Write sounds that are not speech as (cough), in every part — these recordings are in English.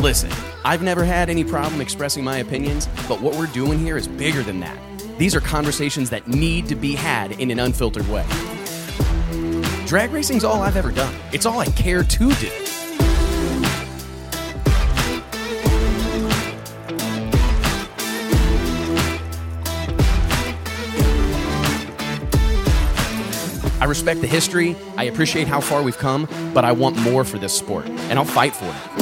Listen, I've never had any problem expressing my opinions, but what we're doing here is bigger than that. These are conversations that need to be had in an unfiltered way. Drag racing's all I've ever done. It's all I care to do. I respect the history, I appreciate how far we've come, but I want more for this sport, and I'll fight for it.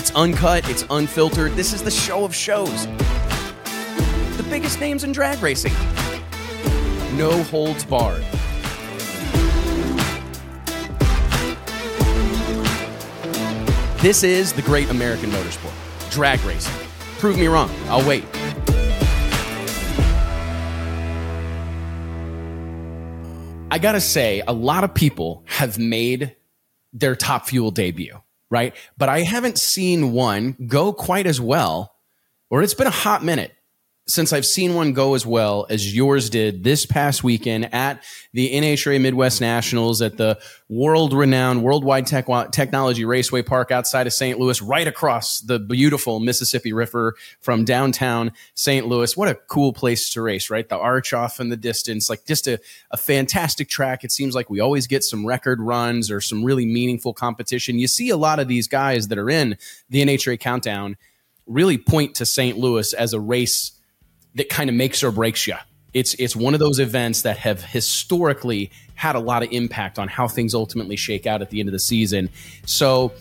It's uncut, it's unfiltered. This is the show of shows. The biggest names in drag racing. No holds barred. This is the great American motorsport drag racing. Prove me wrong. I'll wait. I gotta say, a lot of people have made their top fuel debut, right? But I haven't seen one go quite as well, or it's been a hot minute since I've seen one go as well as yours did this past weekend at the NHRA Midwest Nationals at the world renowned Worldwide Tech- Technology Raceway Park outside of St. Louis, right across the beautiful Mississippi River from downtown St. Louis. What a cool place to race, right? The arch off in the distance, like just a, a fantastic track. It seems like we always get some record runs or some really meaningful competition. You see a lot of these guys that are in the NHRA countdown really point to St. Louis as a race that kind of makes or breaks you. It's it's one of those events that have historically had a lot of impact on how things ultimately shake out at the end of the season. So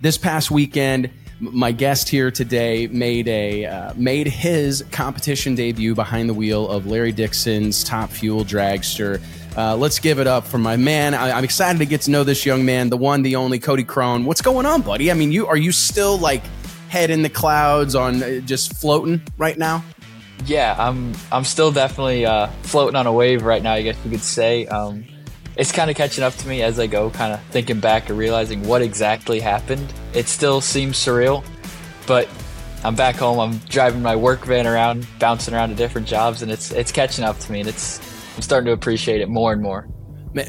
this past weekend, my guest here today made a uh, made his competition debut behind the wheel of Larry Dixon's Top Fuel Dragster. Uh, let's give it up for my man. I, am excited to get to know this young man, the one, the only Cody Krohn. What's going on, buddy? I mean, you are you still like head in the clouds on uh, just floating right now? Yeah, I'm I'm still definitely uh, floating on a wave right now. I guess you could say. Um, it's kind of catching up to me as I go, kind of thinking back and realizing what exactly happened. It still seems surreal, but I'm back home. I'm driving my work van around, bouncing around to different jobs, and it's it's catching up to me, and it's I'm starting to appreciate it more and more.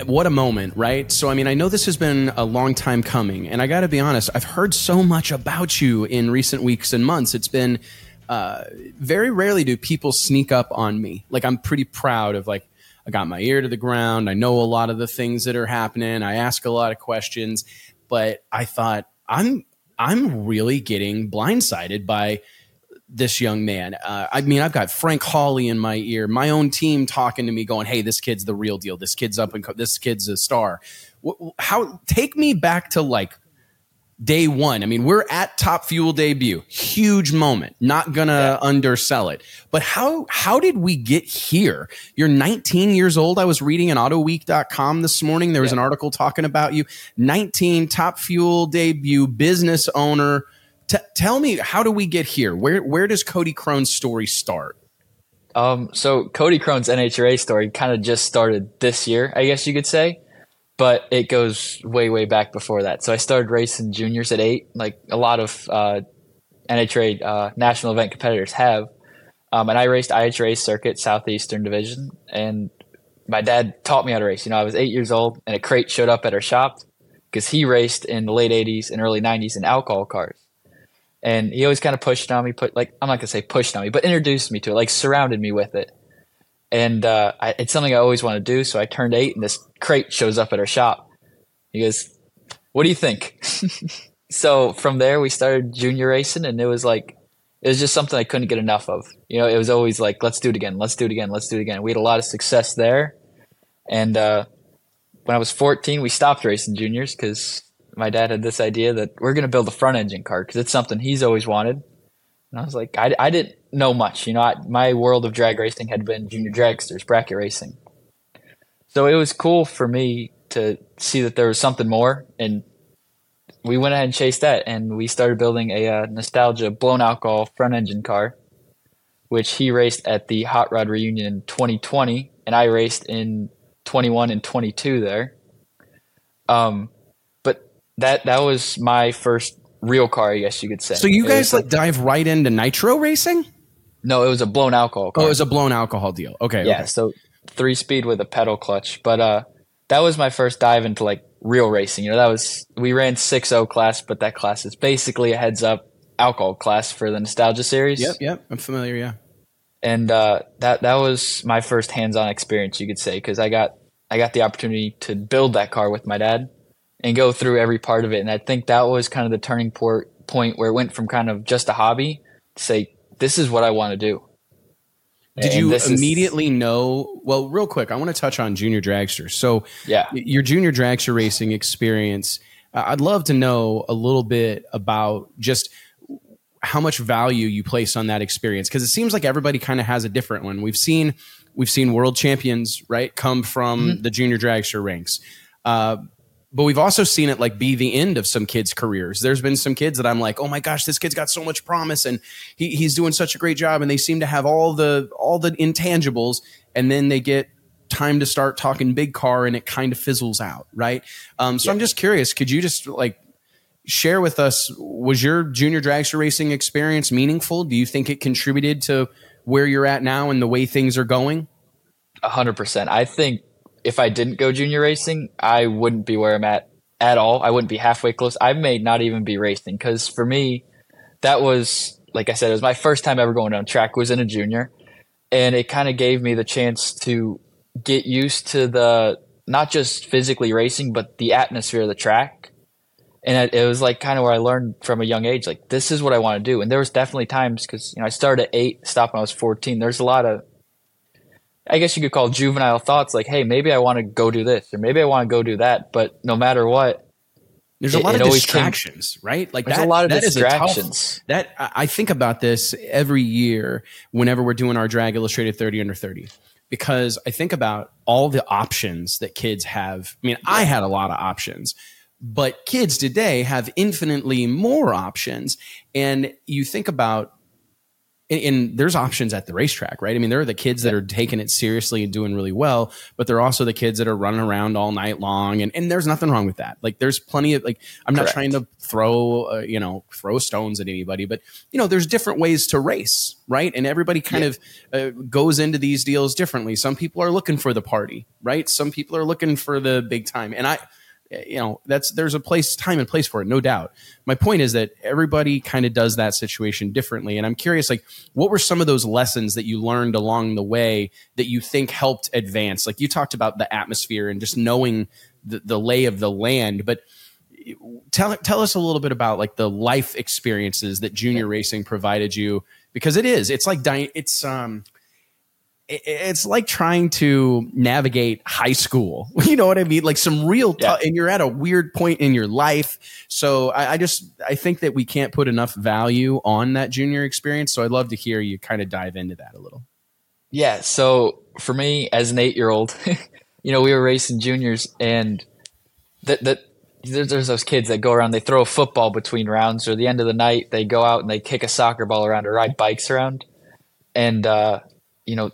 What a moment, right? So, I mean, I know this has been a long time coming, and I got to be honest, I've heard so much about you in recent weeks and months. It's been uh, very rarely do people sneak up on me. Like I'm pretty proud of like I got my ear to the ground. I know a lot of the things that are happening. I ask a lot of questions, but I thought I'm I'm really getting blindsided by this young man. Uh, I mean, I've got Frank Hawley in my ear, my own team talking to me, going, "Hey, this kid's the real deal. This kid's up and co- this kid's a star." How take me back to like day one. I mean, we're at Top Fuel debut. Huge moment. Not gonna yeah. undersell it. But how how did we get here? You're 19 years old. I was reading on autoweek.com this morning. There was yeah. an article talking about you. 19, Top Fuel debut, business owner. T- tell me, how do we get here? Where where does Cody Krohn's story start? Um, so Cody Krohn's NHRA story kind of just started this year, I guess you could say but it goes way way back before that. So I started racing juniors at eight, like a lot of uh, NHRA uh, national event competitors have. Um, and I raced IHRA circuit Southeastern Division, and my dad taught me how to race. You know, I was eight years old, and a crate showed up at our shop because he raced in the late '80s and early '90s in alcohol cars, and he always kind of pushed on me, put like I'm not gonna say pushed on me, but introduced me to it, like surrounded me with it and uh, I, it's something I always want to do. So I turned eight, and this crate shows up at our shop. He goes, "What do you think?" (laughs) so from there, we started junior racing, and it was like it was just something I couldn't get enough of. You know, it was always like, "Let's do it again, let's do it again, let's do it again." We had a lot of success there, and uh, when I was 14, we stopped racing juniors because my dad had this idea that we're going to build a front engine car because it's something he's always wanted. And I was like, I, I didn't know much. You know, I, my world of drag racing had been junior dragsters, bracket racing. So it was cool for me to see that there was something more, and we went ahead and chased that, and we started building a uh, nostalgia blown alcohol front engine car, which he raced at the Hot Rod Reunion in 2020, and I raced in 21 and 22 there. Um, but that that was my first real car, I guess you could say. So you guys like dive right into nitro racing? No, it was a blown alcohol car. Oh, it was a blown alcohol deal. Okay. Yeah. Okay. So three speed with a pedal clutch. But uh, that was my first dive into like real racing. You know, that was we ran 6-0 class, but that class is basically a heads up alcohol class for the nostalgia series. Yep, yep, I'm familiar. Yeah, and uh, that that was my first hands on experience, you could say, because I got I got the opportunity to build that car with my dad and go through every part of it. And I think that was kind of the turning point point where it went from kind of just a hobby to say, this is what I want to do. Did and you immediately is, know? Well, real quick, I want to touch on junior dragster. So, yeah, your junior dragster racing experience. I'd love to know a little bit about just how much value you place on that experience because it seems like everybody kind of has a different one. We've seen we've seen world champions right come from mm-hmm. the junior dragster ranks. Uh, but we've also seen it like be the end of some kids' careers. There's been some kids that I'm like, oh my gosh, this kid's got so much promise and he, he's doing such a great job, and they seem to have all the all the intangibles, and then they get time to start talking big car, and it kind of fizzles out, right? Um, so yeah. I'm just curious, could you just like share with us was your junior dragster racing experience meaningful? Do you think it contributed to where you're at now and the way things are going? A hundred percent. I think if I didn't go junior racing, I wouldn't be where I'm at at all. I wouldn't be halfway close. I may not even be racing because for me, that was like I said, it was my first time ever going on track. Was in a junior, and it kind of gave me the chance to get used to the not just physically racing, but the atmosphere of the track. And it, it was like kind of where I learned from a young age, like this is what I want to do. And there was definitely times because you know I started at eight, stopped when I was fourteen. There's a lot of I guess you could call juvenile thoughts like, hey, maybe I want to go do this or maybe I want to go do that. But no matter what, there's a lot it, of it distractions, came, right? Like there's that, a lot of that distractions. Tough, that I think about this every year whenever we're doing our drag illustrated 30 under 30 because I think about all the options that kids have. I mean. I had a lot of options, but kids today have infinitely more options. And you think about and, and, there's options at the racetrack, right? I mean, there are the kids that are taking it seriously and doing really well, but there are also the kids that are running around all night long, and, and there's nothing wrong with that. Like, there's plenty of like, I'm Correct. not trying to throw, uh, you know, throw stones at anybody, but you know, there's different ways to race, right? And everybody kind yeah. of uh, goes into these deals differently. Some people are looking for the party, right? Some people are looking for the big time, and I you know that's there's a place time and place for it no doubt. My point is that everybody kind of does that situation differently and i'm curious like what were some of those lessons that you learned along the way that you think helped advance? Like you talked about the atmosphere and just knowing the, the lay of the land but tell tell us a little bit about like the life experiences that junior racing provided you because it is it's like it's um it's like trying to navigate high school. (laughs) You know what I mean? Like some real, t- yeah. and you're at a weird point in your life. So I, I, just, I think that we can't put enough value on that junior experience. So I'd love to hear you kind of dive into that a little. Yeah. So for me, as an eight year old, (laughs) you know, we were racing juniors and that, that, there's those kids that go around, they throw a football between rounds or the end of the night, they go out and they kick a soccer ball around or ride bikes around. And, uh, you know,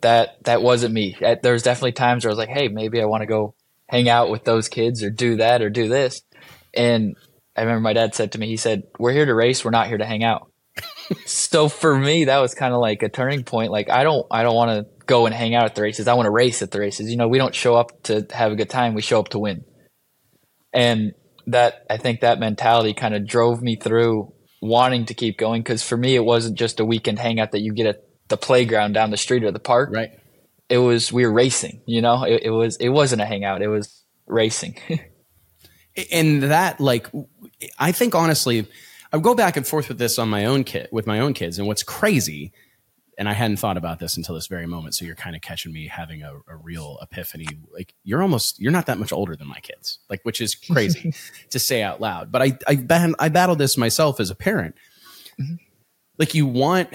that that wasn't me. There's definitely times where I was like, hey, maybe I want to go hang out with those kids or do that or do this. And I remember my dad said to me, he said, "We're here to race. We're not here to hang out." (laughs) so for me, that was kind of like a turning point. Like I don't I don't want to go and hang out at the races. I want to race at the races. You know, we don't show up to have a good time. We show up to win. And that I think that mentality kind of drove me through wanting to keep going because for me it wasn't just a weekend hangout that you get at the playground down the street or the park. Right. It was we were racing. You know, it, it was it wasn't a hangout. It was racing. (laughs) and that like I think honestly, I go back and forth with this on my own kid with my own kids, and what's crazy. And I hadn't thought about this until this very moment. So you're kind of catching me having a, a real epiphany. Like you're almost, you're not that much older than my kids, like, which is crazy (laughs) to say out loud. But I, I, I battle this myself as a parent. Mm-hmm. Like you want,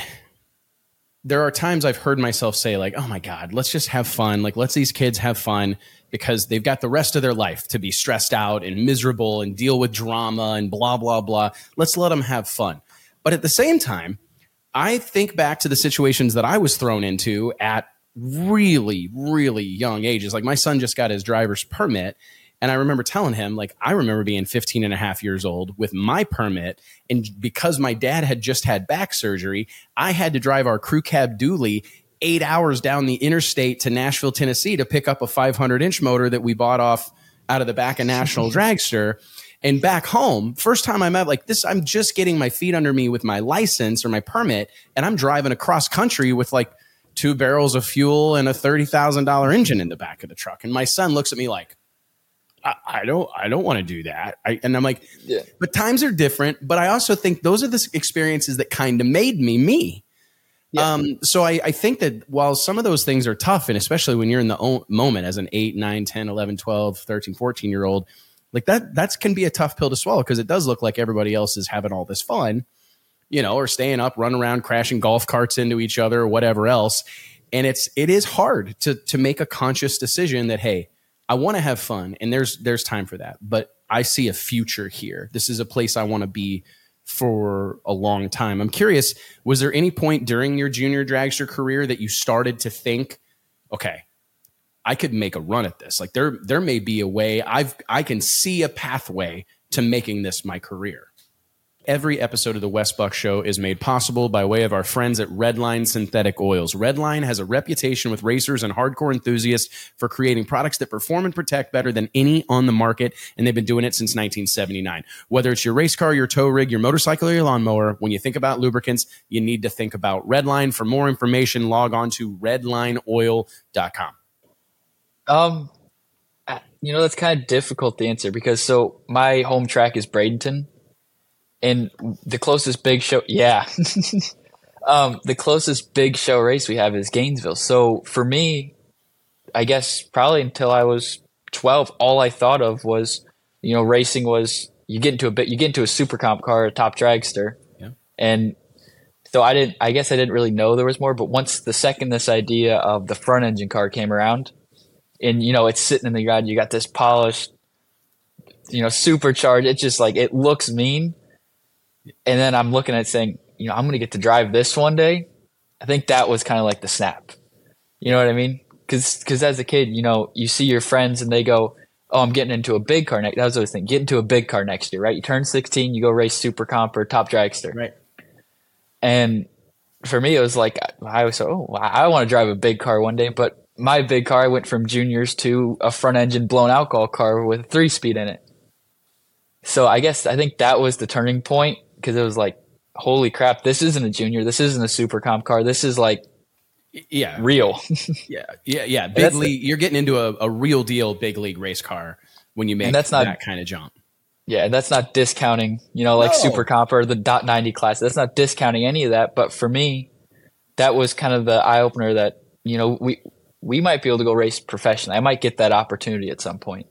there are times I've heard myself say, like, oh my God, let's just have fun. Like, let's these kids have fun because they've got the rest of their life to be stressed out and miserable and deal with drama and blah, blah, blah. Let's let them have fun. But at the same time, I think back to the situations that I was thrown into at really, really young ages. Like, my son just got his driver's permit and I remember telling him, like, I remember being 15 and a half years old with my permit. And because my dad had just had back surgery, I had to drive our crew cab dually eight hours down the interstate to Nashville, Tennessee to pick up a 500 inch motor that we bought off out of the back of National (laughs) Dragster. And back home, first time I'm at like this, I'm just getting my feet under me with my license or my permit, and I'm driving across country with like two barrels of fuel and a thirty thousand dollar engine in the back of the truck. And my son looks at me like, I, I don't, I don't want to do that. I, and I'm like, Yeah. but times are different. But I also think those are the experiences that kind of made me me. Yeah. Um, so I, I think that while some of those things are tough, and especially when you're in the moment as an 8, 9, 10, 11, 12, 13, 14 year old, like that, that can be a tough pill to swallow because it does look like everybody else is having all this fun, you know, or staying up, running around, crashing golf carts into each other or whatever else. And it's, it is hard to, to make a conscious decision that, hey, I want to have fun and there's, there's time for that, but I see a future here. This is a place I want to be for a long time. I'm curious, was there any point during your junior dragster career that you started to think, okay, I could make a run at this. Like there there may be a way I've I can see a pathway to making this my career. Every episode of the Wes Buck Show is made possible by way of our friends at Redline Synthetic Oils. Redline has a reputation with racers and hardcore enthusiasts for creating products that perform and protect better than any on the market, and they've been doing it since 1979. Whether it's your race car, your tow rig, your motorcycle, or your lawnmower, when you think about lubricants, you need to think about Redline. For more information, log on to redlineoil.com. Um, uh, you know that's kind of difficult to answer because so my home track is Bradenton, and the closest big show, yeah, (laughs) um, the closest big show race we have is Gainesville. So for me, I guess probably until I was twelve, all I thought of was, you know, racing was you get into a bit, you get into a super comp car, a top dragster, Yeah. and so I didn't. I guess I didn't really know there was more. But once the second this idea of the front engine car came around, and you know it's sitting in the yard, you got this polished, you know, supercharged. It's just like it looks mean. And then I'm looking at saying, you know, I'm going to get to drive this one day. I think that was kind of like the snap. You know what I mean? Because as a kid, you know, you see your friends and they go, "Oh, I'm getting into a big car next." That was the thing. Get into a big car next year, right? You turn 16, you go race super comp or top dragster. Right. And for me, it was like I was so, oh, I want to drive a big car one day. But my big car, I went from juniors to a front engine blown alcohol car with a three speed in it. So I guess I think that was the turning point because it was like, holy crap, this isn't a junior, this isn't a super comp car, this is like Yeah. real. (laughs) Yeah, yeah, yeah. Big league. You're getting into a, a real deal big league race car when you make that's not- that kind of jump. Yeah, and that's not discounting, you know, like No. Super Comp or the dot ninety class. That's not discounting any of that. But for me, that was kind of the eye opener that, you know, we we might be able to go race professionally. I might get that opportunity at some point.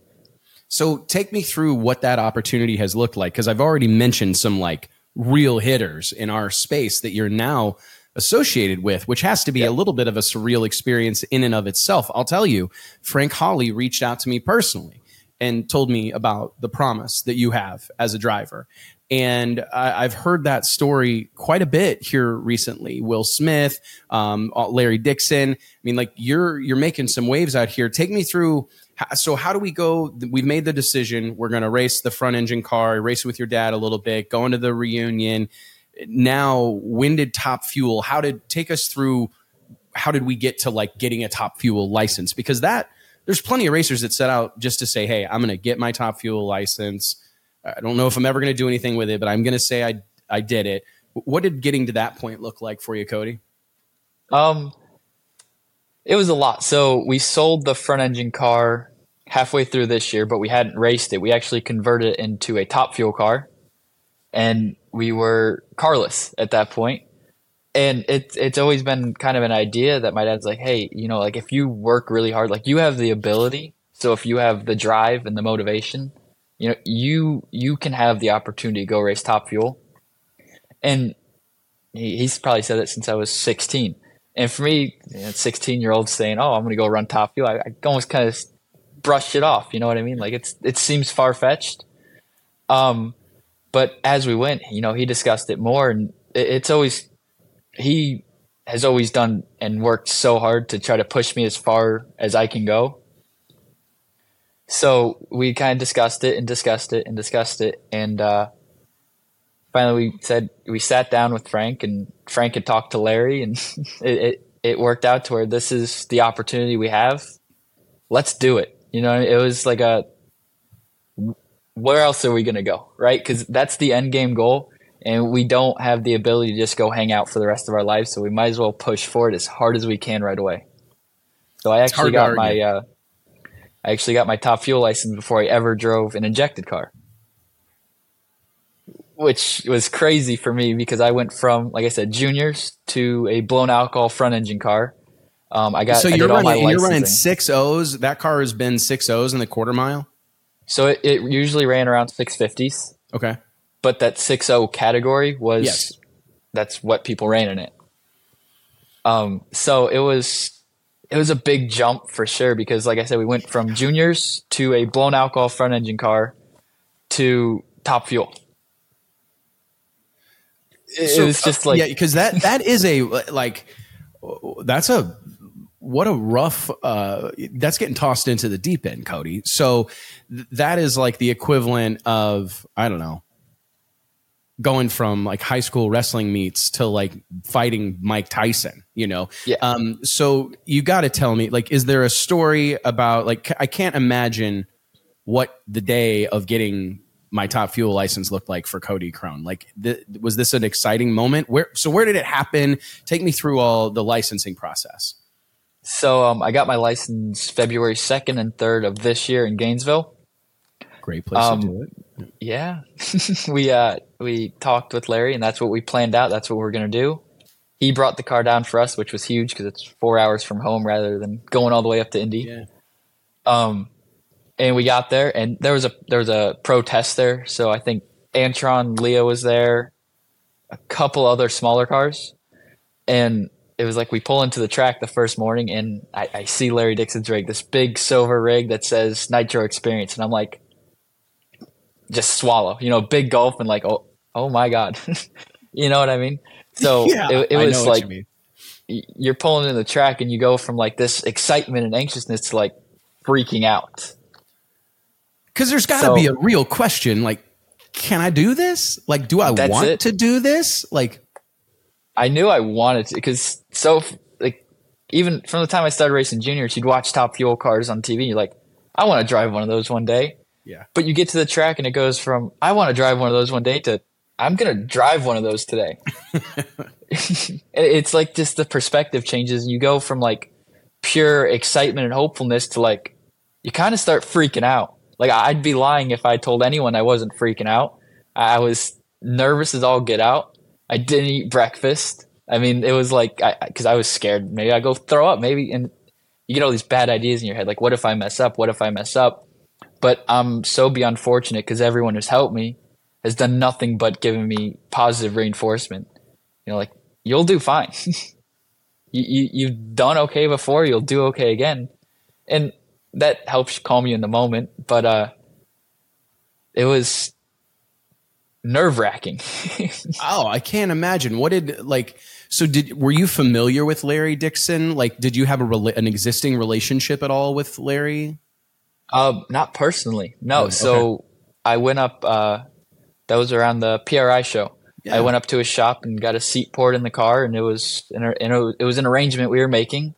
So take me through what that opportunity has looked like because I've already mentioned some like real hitters in our space that you're now associated with, which has to be a little bit of a surreal experience in and of itself. I'll tell you, Frank Hawley reached out to me personally and told me about the promise that you have as a driver. And I, I've heard that story quite a bit here recently. Will Smith, um, Larry Dixon. I mean, like you're you're making some waves out here. Take me through. So how do we go? We've made the decision. We're going to race the front engine car. Race with your dad a little bit. Go into the reunion. Now, when did Top Fuel? How did take us through? How did we get to like getting a Top Fuel license? Because that there's plenty of racers that set out just to say, "Hey, I'm going to get my Top Fuel license." I don't know if I'm ever going to do anything with it, but I'm going to say I I did it. What did getting to that point look like for you, Cody? Um, it was a lot. So we sold the front engine car halfway through this year, but we hadn't raced it. We actually converted it into a top fuel car, and we were carless at that point. And it's it's always been kind of an idea that my dad's like, hey, you know, like if you work really hard, like you have the ability. So if you have the drive and the motivation, you know, you you can have the opportunity to go race top fuel. And he, he's probably said it since I was 16. And for me, you know, 16 year old saying, "Oh, I'm going to go run top fuel," I, I almost kind of brushed it off. You know what I mean? Like it's it seems far fetched. Um, but as we went, you know, he discussed it more, and it, it's always he has always done and worked so hard to try to push me as far as I can go. So we kind of discussed it and discussed it and discussed it, and uh, finally we said we sat down with Frank, and Frank had talked to Larry, and (laughs) it, it it worked out to where this is the opportunity we have. Let's do it. You know, it was like a where else are we going to go? Right? Because that's the end game goal. And we don't have the ability to just go hang out for the rest of our lives. So we might as well push forward as hard as we can right away. So I actually got my, uh, I actually got my top fuel license before I ever drove an injected car which was crazy for me because I went from, like I said, juniors to a blown alcohol front engine car. Um, I got so you're running you're running six O's. That car has been six O's in the quarter mile. So it, it usually ran around six fifties. Okay, but that six O category was yes. that's what people ran in it. Um, so it was it was a big jump for sure because, like I said, we went from juniors to a blown alcohol front engine car to top fuel so, was just like yeah, because that that is a like that's a what a rough uh that's getting tossed into the deep end cody so th- that is like the equivalent of i don't know going from like high school wrestling meets to like fighting mike tyson you know yeah. um so you got to tell me like is there a story about like i can't imagine what the day of getting my top fuel license looked like for Cody Krohn. Like, th- was this an exciting moment? Where so where did it happen? Take me through all the licensing process. So um, I got my license February second and third of this year in Gainesville. Great place um, to do it. Yeah, (laughs) we uh, we talked with Larry, and that's what we planned out. That's what we're gonna do. He brought the car down for us, which was huge because it's four hours from home rather than going all the way up to Indy. Yeah. Um, and we got there, and there was a there was a protest there. So I think Antron Leo was there, a couple other smaller cars, and it was like we pull into the track the first morning, and I, I see Larry Dixon's rig, this big silver rig that says Nitro Experience, and I'm like, just swallow, you know, big gulp, and like, oh, oh my god, (laughs) you know what I mean? So (laughs) yeah, it, it was like you're pulling in the track, and you go from like this excitement and anxiousness to like freaking out because there's got to so, be a real question like, can I do this? Like, do I want it. to do this? Like, I knew I wanted to because so like even from the time I started racing juniors, you'd watch top fuel cars on TV. And You're like, I want to drive one of those one day. Yeah. But you get to the track and it goes from I want to drive one of those one day to I'm gonna drive one of those today. (laughs) (laughs) it's like just the perspective changes. You go from like pure excitement and hopefulness to like you kind of start freaking out. Like I'd be lying if I told anyone I wasn't freaking out. I was nervous as all get out. I didn't eat breakfast. I mean, it was like because I, I, was scared. Maybe I go throw up. Maybe and you get all these bad ideas in your head. Like, what if I mess up? What if I mess up? But I'm so beyond fortunate because everyone who's helped me has done nothing but giving me positive reinforcement. You know, like you'll do fine. (laughs) you, you you've done okay before. You'll do okay again. And that helps calm you in the moment. But uh, it was nerve wracking. (laughs) oh, I can't imagine. What did like? So did were you familiar with Larry Dixon? Like, did you have a an existing relationship at all with Larry? Uh, not personally. No. Oh, okay. So I went up. Uh, that was around the PRI show. Yeah. I went up to his shop and got a seat poured in the car, and it was in a, in a, it was an arrangement we were making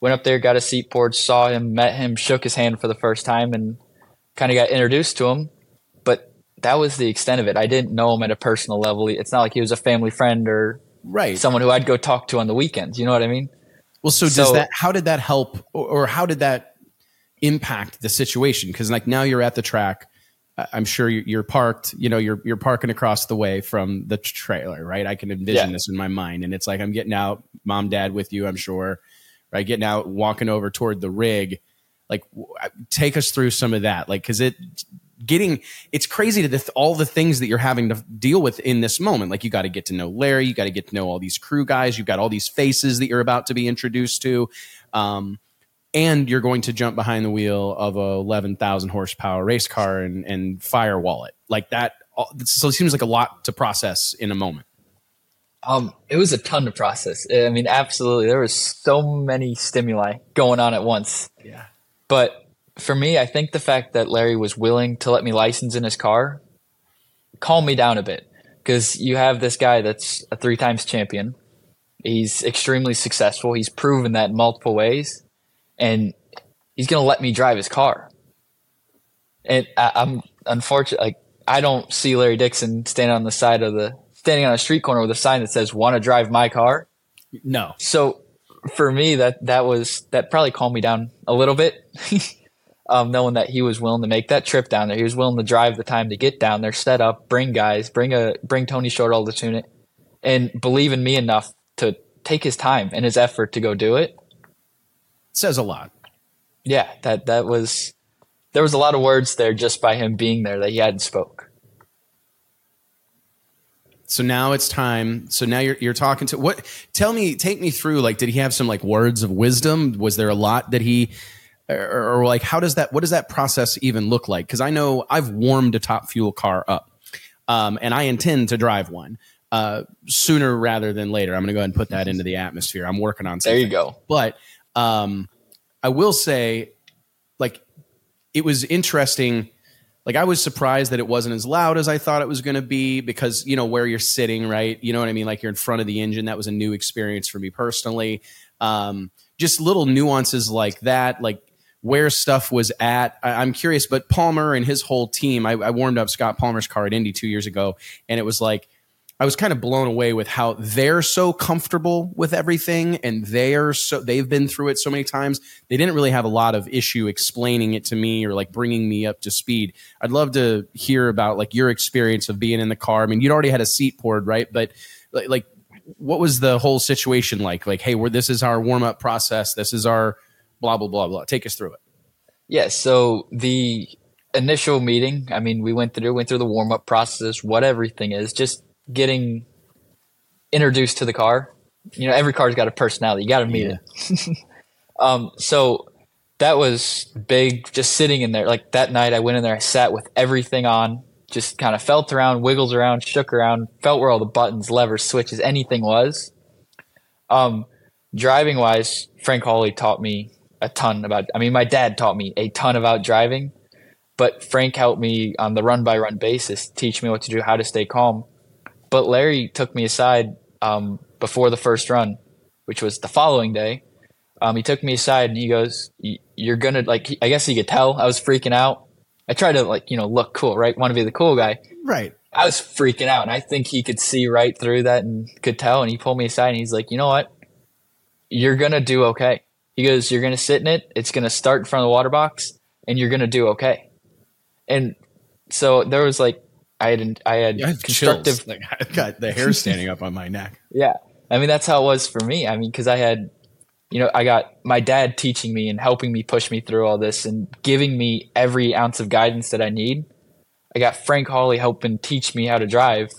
went up there, got a seat board, saw him, met him, shook his hand for the first time, and kind of got introduced to him. But that was the extent of it. I didn't know him at a personal level. It's not like he was a family friend or right someone who I'd go talk to on the weekends. You know what I mean? Well, so, so does that? How did that help, or, how did that impact the situation? Because like now you're at the track. I'm sure you're parked. You know, you're you're parking across the way from the trailer, right? I can envision yeah. this in my mind, and it's like I'm getting out, mom, dad, with you. I'm sure right? Getting out, walking over toward the rig. Like, take us through some of that. Like, cause it, getting, it's crazy to the, all the things that you're having to deal with in this moment. Like, you got to get to know Larry, you got to get to know all these crew guys, you've got all these faces that you're about to be introduced to. Um, and you're going to jump behind the wheel of a 11,000 horsepower race car and, and firewall it like that. So it seems like a lot to process in a moment. Um, it was a ton to process. I mean, absolutely, there was so many stimuli going on at once. Yeah. But for me, I think the fact that Larry was willing to let me license in his car calmed me down a bit because you have this guy that's a three times champion. He's extremely successful. He's proven that in multiple ways, and he's going to let me drive his car. And I, I'm unfortunate. Like I don't see Larry Dixon standing on the side of the standing on a street corner with a sign that says "Want to drive my car." No. So for me, that that was that probably calmed me down a little bit. (laughs) um, knowing that he was willing to make that trip down there, he was willing to drive the time to get down there, set up, bring guys, bring a bring Tony Shortall to tune it, and believe in me enough to take his time and his effort to go do it. Says a lot. Yeah, that that was there was a lot of words there just by him being there that he hadn't spoke. So now it's time. So now you're you're talking to what? Tell me, take me through. Like, did he have some like words of wisdom? Was there a lot that he, or, or like, how does that? What does that process even look like? Because I know I've warmed a top fuel car up, um, and I intend to drive one uh, sooner rather than later. I'm going to go ahead and put that into the atmosphere. I'm working on. Something. There you go. But um, I will say, like, it was interesting like I was surprised that it wasn't as loud as I thought it was going to be because you know where you're sitting, right? You know what I mean? Like you're in front of the engine. That was a new experience for me personally. Um, just little nuances like that, like where stuff was at. I, am curious, but Palmer and his whole team. I, I warmed up Scott Palmer's car at Indy two years ago, and it was like I was kind of blown away with how they're so comfortable with everything and they're so they've been through it so many times. They didn't really have a lot of issue explaining it to me or like bringing me up to speed. I'd love to hear about like your experience of being in the car. I mean, you'd already had a seat poured, right? But like, what was the whole situation like? Like, hey, we're this is our warm up process. This is our blah blah blah blah. Take us through it. Yeah. So the initial meeting, I mean, we went through went through the warm up process, what everything is, just getting introduced to the car. You know, every car's got a personality. You got to meet yeah. it. (laughs) um, so that was big. Just sitting in there, like that night, I went in there. I sat with everything on, just kind of felt around, wiggled around, shook around, felt where all the buttons, levers, switches, anything was. Um, driving wise, Frank Hawley taught me a ton about. I mean, my dad taught me a ton about driving, but Frank helped me on the run by run basis, teach me what to do, how to stay calm. But Larry took me aside um, before the first run, which was the following day. Um, he took me aside and he goes, "You're gonna like." I guess he could tell I was freaking out. I tried to like you know look cool, right? Want to be the cool guy, right? I was freaking out, and I think he could see right through that and could tell. And he pulled me aside and he's like, "You know what? You're gonna do okay." He goes, "You're gonna sit in it. It's gonna start in front of the water box, and you're gonna do okay." And so there was like I had I had yeah, constructive. Like (laughs) I got the hair standing up on my neck. (laughs) Yeah, I mean that's how it was for me. I mean, because I had, you know, I got my dad teaching me and helping me push me through all this and giving me every ounce of guidance that I need. I got Frank Hawley helping teach me how to drive,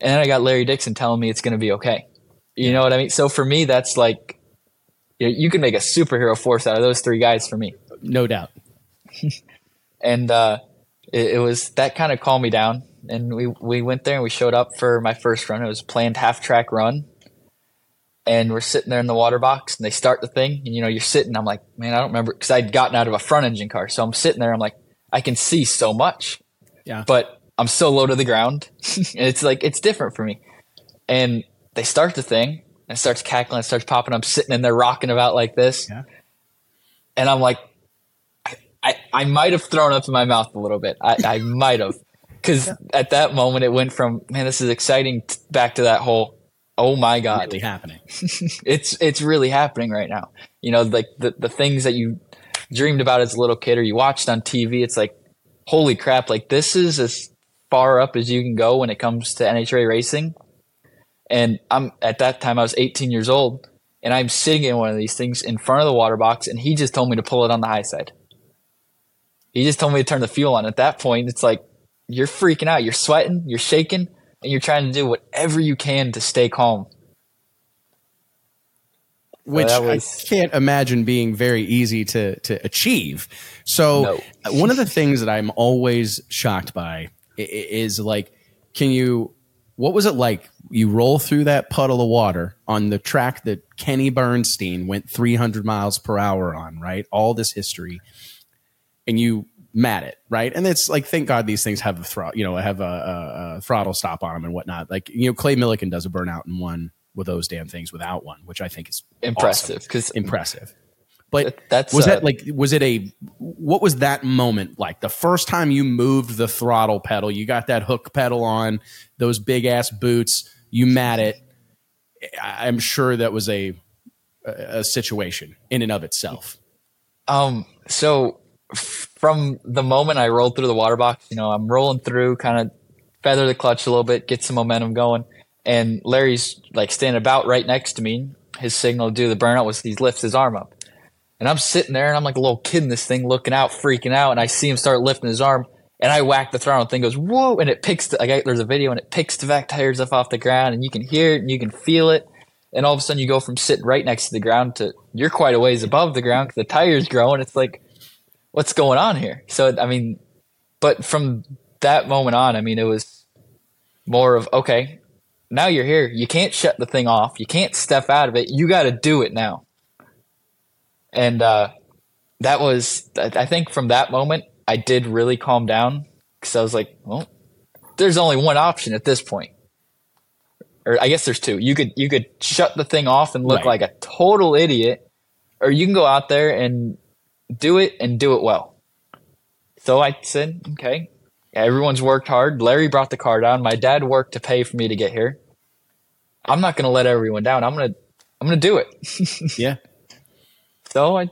and then I got Larry Dixon telling me it's going to be okay. You know what I mean? So for me, that's like, you, know, you can make a superhero force out of those three guys for me. No doubt. (laughs) and uh, it, it was that kind of calmed me down. And we, we went there and we showed up for my first run. It was planned half track run. And we're sitting there in the water box and they start the thing. And, you know, you're sitting. I'm like, man, I don't remember because I'd gotten out of a front engine car. So I'm sitting there. I'm like, I can see so much. Yeah. But I'm so low to the ground. (laughs) and it's like, it's different for me. And they start the thing and it starts cackling, it starts popping. I'm sitting in there rocking about like this. Yeah. And I'm like, I, I might have thrown up in my mouth a little bit. I, I might have. Because yeah. at that moment, it went from, man, this is exciting t- back to that whole, oh my God. Really happening. (laughs) it's, it's really happening right now. You know, like the, the things that you dreamed about as a little kid or you watched on TV, it's like, holy crap, like this is as far up as you can go when it comes to NHRA racing. And I'm at that time, I was 18 years old and I'm sitting in one of these things in front of the water box and he just told me to pull it on the high side. He just told me to turn the fuel on. At that point, it's like you're freaking out. You're sweating, you're shaking, and you're trying to do whatever you can to stay calm. Which was, I can't imagine being very easy to to achieve. So no. one of the things that I'm always shocked by is like, can you? What was it like? You roll through that puddle of water on the track that Kenny Bernstein went 300 miles per hour on, right? All this history and you mat it, right? And it's like, thank God these things have a throttle, you know, have a, a, a, throttle stop on them and whatnot. Like, you know, Clay Millican does a burnout in one with those damn things without one, which I think is impressive because awesome. impressive. But that's was uh, that like was it a what was that moment like? The first time you moved the throttle pedal, you got that hook pedal on, those big ass boots, you mat it. I'm sure that was a a situation in and of itself. Um. So from the moment I rolled through the water box, you know, I'm rolling through, kind of feather the clutch a little bit, get some momentum going, and Larry's like standing about right next to me. His signal to do the burnout was he lifts his arm up. And I'm sitting there and I'm like a little kid in this thing looking out, freaking out. And I see him start lifting his arm and I whack the throttle and thing goes, whoa. And it picks, the, like, there's a video and it picks the back tires up off the ground and you can hear it and you can feel it. And all of a sudden you go from sitting right next to the ground to you're quite a ways above the ground because the tire's growing. It's like, what's going on here? So, I mean, but from that moment on, I mean, it was more of, okay, now you're here. You can't shut the thing off. You can't step out of it. You got to do it now and uh, that was I think from that moment I did really calm down because I was like, well, there's only one option at this point, or I guess there's two. You could you could shut the thing off and look right. like a total idiot, or you can go out there and do it and do it well. So I said, okay, everyone's worked hard. Larry brought the car down. My dad worked to pay for me to get here. I'm not going to let everyone down. I'm going to I'm going to do it. (laughs) yeah. So I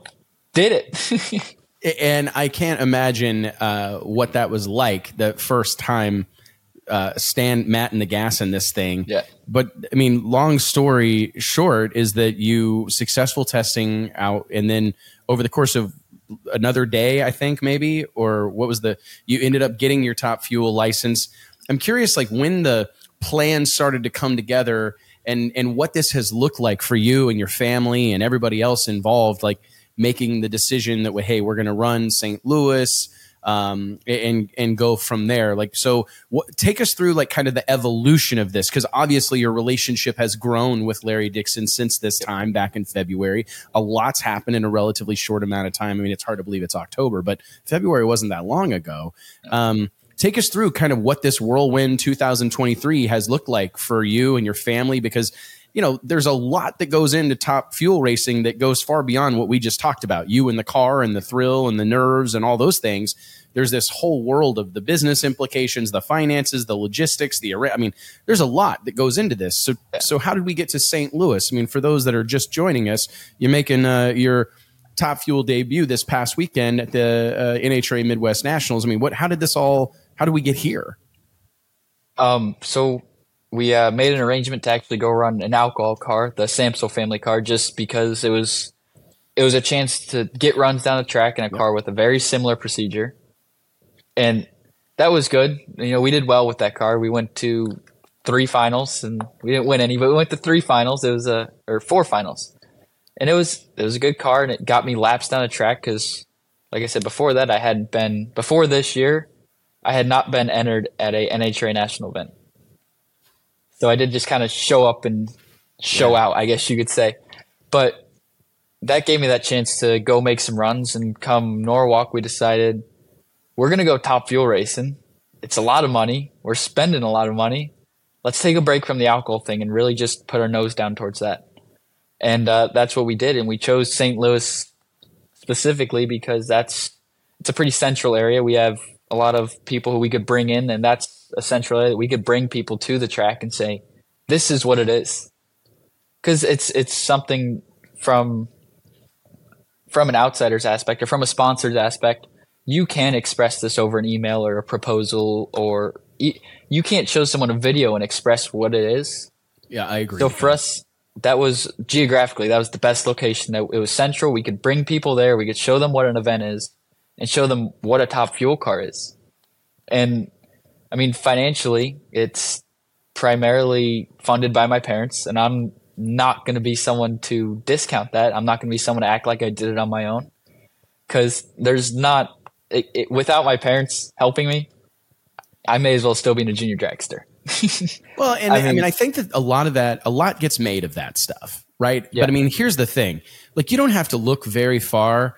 did it. (laughs) and I can't imagine uh, what that was like the first time uh, stand Matt and the gas in this thing. Yeah. But I mean, long story short is that you successful testing out, and then over the course of another day, I think maybe, or what was the you ended up getting your top fuel license. I'm curious, like when the plan started to come together and and what this has looked like for you and your family and everybody else involved, like making the decision that hey, we're going to run St. Louis. Um, and and go from there. Like, so what, take us through like kind of the evolution of this, because obviously your relationship has grown with Larry Dixon since this time back in February. A lot's happened in a relatively short amount of time. I mean, it's hard to believe it's October, but February wasn't that long ago. Um, take us through kind of what this whirlwind 2023 has looked like for you and your family because you know there's a lot that goes into top fuel racing that goes far beyond what we just talked about. You and the car and the thrill and the nerves and all those things. There's this whole world of the business implications the finances the logistics the i mean there's a lot that goes into this. So so how did we get to st louis? I mean for those that are just joining us you're making uh, your top fuel debut this past weekend at the uh, nhra midwest nationals. I mean what how did this all how do we get here? Um, so we uh, made an arrangement to actually go run an alcohol car, the Samsel family car, just because it was it was a chance to get runs down the track in a yep. car with a very similar procedure, and that was good. You know, we did well with that car. We went to three finals, and we didn't win any, but we went to three finals. It was a or four finals, and it was it was a good car, and it got me laps down the track because, like I said before that, I hadn't been before this year. I had not been entered at a NHRA national event. So I did just kind of show up and show yeah. out, I guess you could say. But that gave me that chance to go make some runs and come Norwalk we decided we're going to go top fuel racing. It's a lot of money. We're spending a lot of money. Let's take a break from the alcohol thing and really just put our nose down towards that. And uh, that's what we did. And we chose St. Louis specifically because that's it's a pretty central area. We have a lot of people who we could bring in, and that's essentially that we could bring people to the track and say, "This is what it is," because it's it's something from from an outsider's aspect or from a sponsor's aspect. You can express this over an email or a proposal, or you can't show someone a video and express what it is. Yeah, I agree. So for us, that was geographically that was the best location. That it was central. We could bring people there. We could show them what an event is and show them what a top fuel car is. And I mean, financially, it's primarily funded by my parents, and I'm not going to be someone to discount that. I'm not going to be someone to act like I did it on my own because there's not, it, it, without my parents helping me, I may as well still be in a junior dragster. (laughs) well, and I mean, I mean, I think that a lot of that, a lot gets made of that stuff, right? Yeah. But I mean, here's the thing like, you don't have to look very far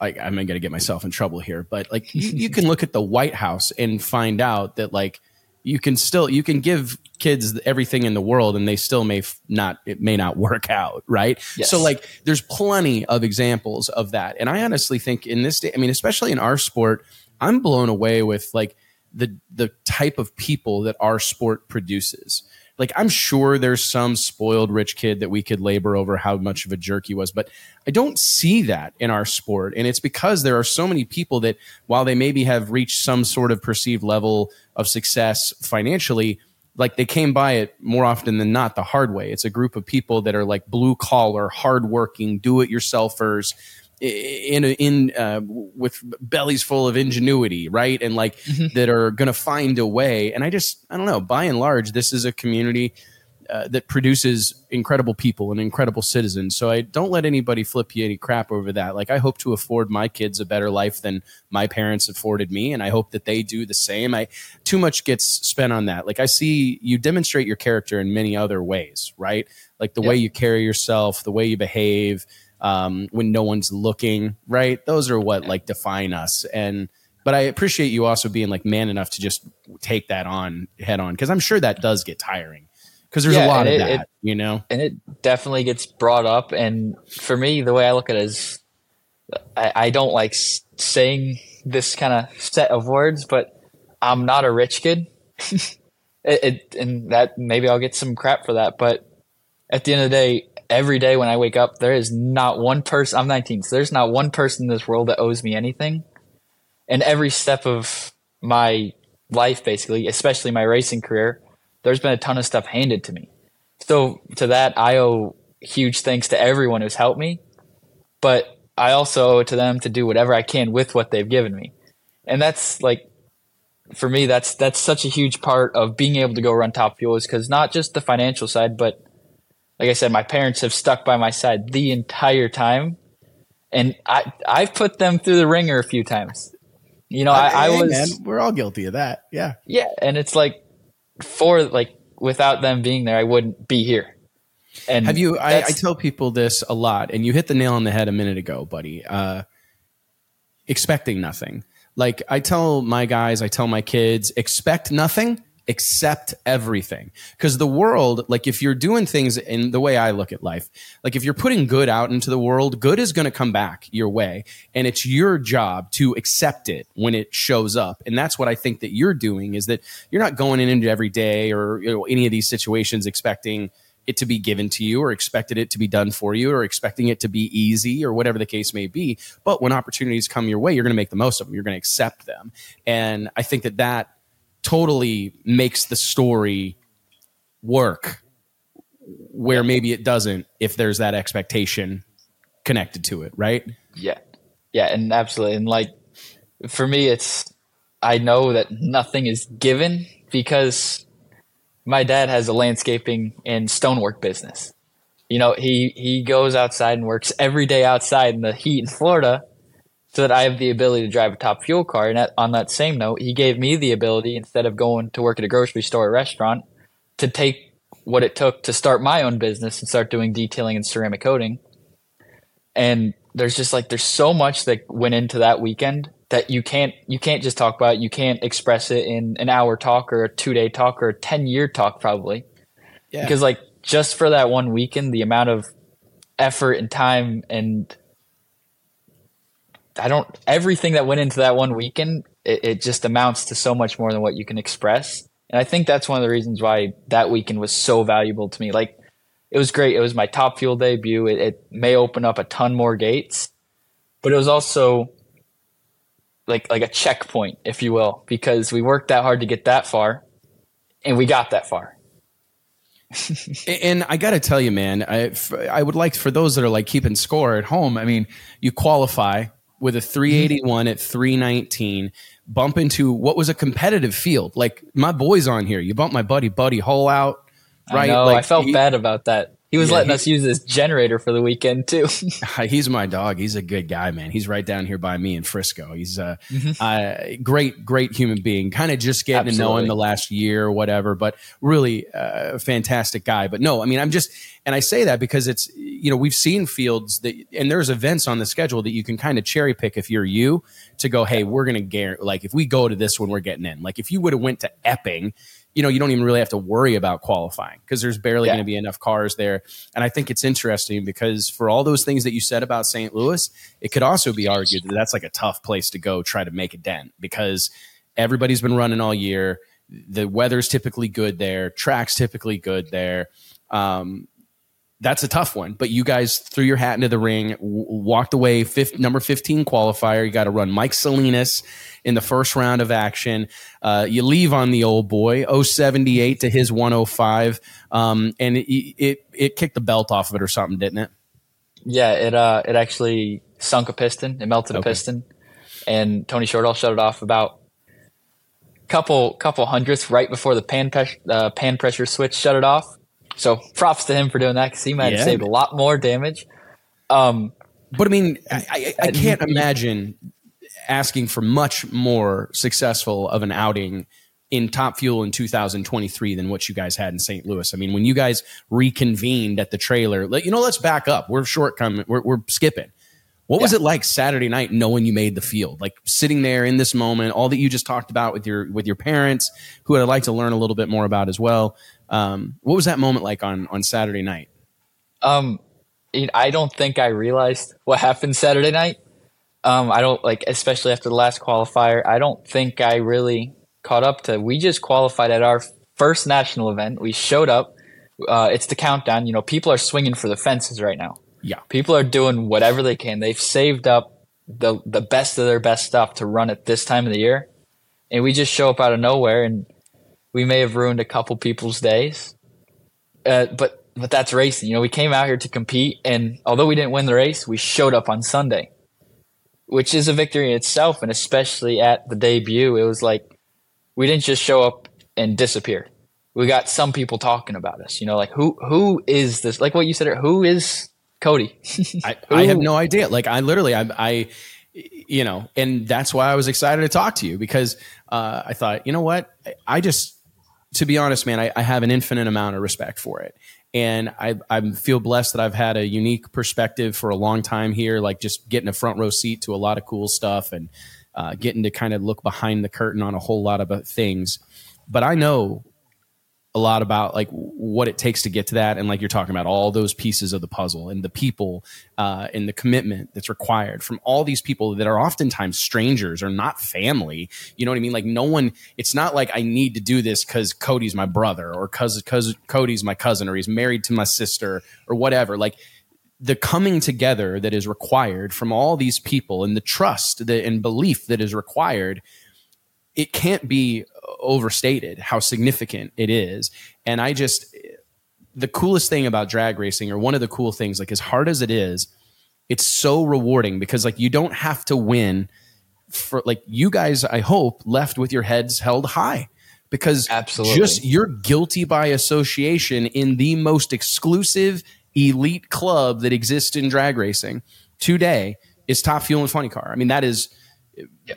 like I'm gonna get myself in trouble here, but like (laughs) you, you, can look at the White House and find out that like you can still you can give kids everything in the world and they still may not it may not (laughs) work out right? Yes. so like there's plenty of examples of that. And i honestly think in this day i mean especially in our sport i'm blown away with like the the type of people that our sport produces like I'm sure there's some spoiled rich kid that we could labor over how much of a jerk he was, but I don't see that in our sport. And it's because there are so many people that while they maybe have reached some sort of perceived level of success financially, like they came by it more often than not the hard way. It's a group of people that are like blue collar, hardworking, do it yourselfers in in uh, with bellies full of ingenuity, right? And like mm-hmm. that are going to find a way. And I just I don't know. By and large, this is a community uh, that produces incredible people and incredible citizens. So I don't let anybody flip you any crap over that. Like I hope to afford my kids a better life than my parents afforded me, and I hope that they do the same. I too much gets spent on that. Like I see you demonstrate your character in many other ways, right? Like the way you carry yourself, the way you behave um, when no one's looking, right? Those are what like define us. And but I appreciate you also being like man enough to just take that on head on because I'm sure that does get tiring because there's yeah, a lot of it, that, it, you know. And it definitely gets brought up. And for me, the way I look at it is, I, I don't like saying this kind of set of words, but I'm not a rich kid. (laughs) it, and that maybe I'll get some crap for that, but at the end of the day, every day when I wake up, there is not one person. I'm 19, so there's not one person in this world that owes me anything. And every step of my life, basically, especially my racing career, there's been a ton of stuff handed to me. So to that, I owe huge thanks to everyone who's helped me, but I also owe it to them to do whatever I can with what they've given me. And that's like, for me, that's that's such a huge part of being able to go run top fuel is because not just the financial side, but like I said, my parents have stuck by my side the entire time, and I I've put them through the ringer a few times. You know, I, I was. Man, we're all guilty of that. Yeah. Yeah, and it's like for like without them being there, I wouldn't be here. And have you? I, I, tell people this a lot, and you hit the nail on the head a minute ago, buddy. Uh, expecting nothing. Like I tell my guys, I tell my kids, expect nothing accept everything. Because the world like if you're doing things in the way i look at life like if you're putting good out into the world good is going to come back your way and it's your job to accept it when it shows up. And that's what i think that you're doing is that you're not going in into every day or you know, any of these situations expecting it to be given to you or expected it to be done for you or expecting it to be easy or whatever the case may be. But when opportunities come your way you're going to make the most of them you're going to accept them. And i think that that totally makes the story work where maybe it doesn't if there's that expectation connected to it, right? Yeah. Yeah, and absolutely. And like for me it's I know that nothing is given because my dad has a landscaping and stonework business. You know, he he goes outside and works every day outside in the heat in Florida so that I have the ability to drive a top fuel car. And on that same note, he gave me the ability, instead of going to work at a grocery store or restaurant, to take what it took to start my own business and start doing detailing and ceramic coating. And there's just like there's so much that went into that weekend that you can't you can't just talk about. You can't express it in an hour talk or a two day talk or a ten year talk probably. Yeah. Because like just for that one weekend, the amount of effort and time and I don't everything that went into that one weekend. It, it, just amounts to so much more than what you can express. And I think that's one of the reasons why that weekend was so valuable to me. Like it was great. It was my top fuel debut. It, it may open up a ton more gates, but it was also like like a checkpoint, if you will, because we worked that hard to get that far, and we got that far. (laughs) and I got to tell you, man, I, I would like for those that are like keeping score at home. I mean, you qualify with a 381 at 319 bump into what was a competitive field. Like my boys on here, you bump my buddy Buddy Hull out. Right? I know. Like, I felt he, bad about that. He was yeah, letting he, us use his generator for the weekend too. (laughs) he's my dog. He's a good guy, man. He's right down here by me in Frisco. He's a mm-hmm. uh, great, great human being. Kind of just getting Absolutely. to know him the last year or whatever, but really a uh, fantastic guy. But no, I mean, I'm just, and I say that because it's, you know, we've seen fields that, and there's events on the schedule that you can kind of cherry pick if you're you to go, hey, we're going to guarantee, like if we go to this one, we're getting in. Like if you would have went to Epping, you know, you don't even really have to worry about qualifying because there's barely Yeah. going to be enough cars there. And I think it's interesting because for all those things that you said about St. Louis, it could also be argued that that's like a tough place to go try to make a dent because everybody's been running all year. The weather's typically good there. Track's typically good there. Um, that's a tough one. But you guys threw your hat into the ring, w- walked away. Fifth, number fifteen qualifier. You got to run Mike Salinas in the first round of action. Uh, you leave on the old boy, 078 to his 105, um, and it, it it kicked the belt off of it or something, didn't it? Yeah, it uh, it actually sunk a piston. It melted a piston, and Tony Shortall shut it off about couple couple hundredths right before the pan uh, pan pressure switch shut it off. So props to him for doing that because he might Yeah, have saved a lot more damage. Um, But I mean, I, I, I can't imagine asking for much more successful of an outing in Top Fuel in 2023 than what you guys had in St. Louis. I mean, when you guys reconvened at the trailer, you know, let's back up. We're shortcoming. We're, we're skipping. What was it like Saturday night knowing you made the field? Like sitting there in this moment, all that you just talked about with your with your parents, who I'd like to learn a little bit more about as well. Um, what was that moment like on on Saturday night? Um, I don't think I realized what happened Saturday night. Um, I don't like, especially after the last qualifier. I don't think I really caught up to. We just qualified at our first national event. We showed up. Uh, it's the countdown. You know, people are swinging for the fences right now. Yeah. People are doing whatever they can. They've saved up the the best of their best stuff to run at this time of the year, and we just show up out of nowhere, and we may have ruined a couple people's days. Uh, but but that's racing. You know, we came out here to compete, and although we didn't win the race, we showed up on Sunday, which is a victory in itself. And especially at the debut, it was like we didn't just show up and disappear. We got some people talking about us. You know, like who who is this? Like what you said, who is Cody? (laughs) I, I have no idea. Like I literally, I, I, you know, and that's why I was excited to talk to you because uh, I thought, you know what, I, I just, to be honest, man, I, I have an infinite amount of respect for it, and I, I feel blessed that I've had a unique perspective for a long time here, like just getting a front row seat to a lot of cool stuff and uh, getting to kind of look behind the curtain on a whole lot of uh, things. But I know a lot about like what it takes to get to that. And like you're talking about all those pieces of the puzzle and the people uh, and the commitment that's required from all these people that are oftentimes strangers or not family. You know what i mean? Like no one it's not like i need to do this because cody's my brother or because cody's my cousin or he's married to my sister or whatever. Like the coming together that is required from all these people and the trust that, and belief that is required it can't be overstated how significant it is. And I just, the coolest thing about drag racing, or one of the cool things, like as hard as it is, it's so rewarding because like you don't have to win for like you guys, I hope, left with your heads held high because Absolutely. just you're guilty by association in the most exclusive elite club that exists in drag racing today is Top Fuel and Funny Car. I mean, that is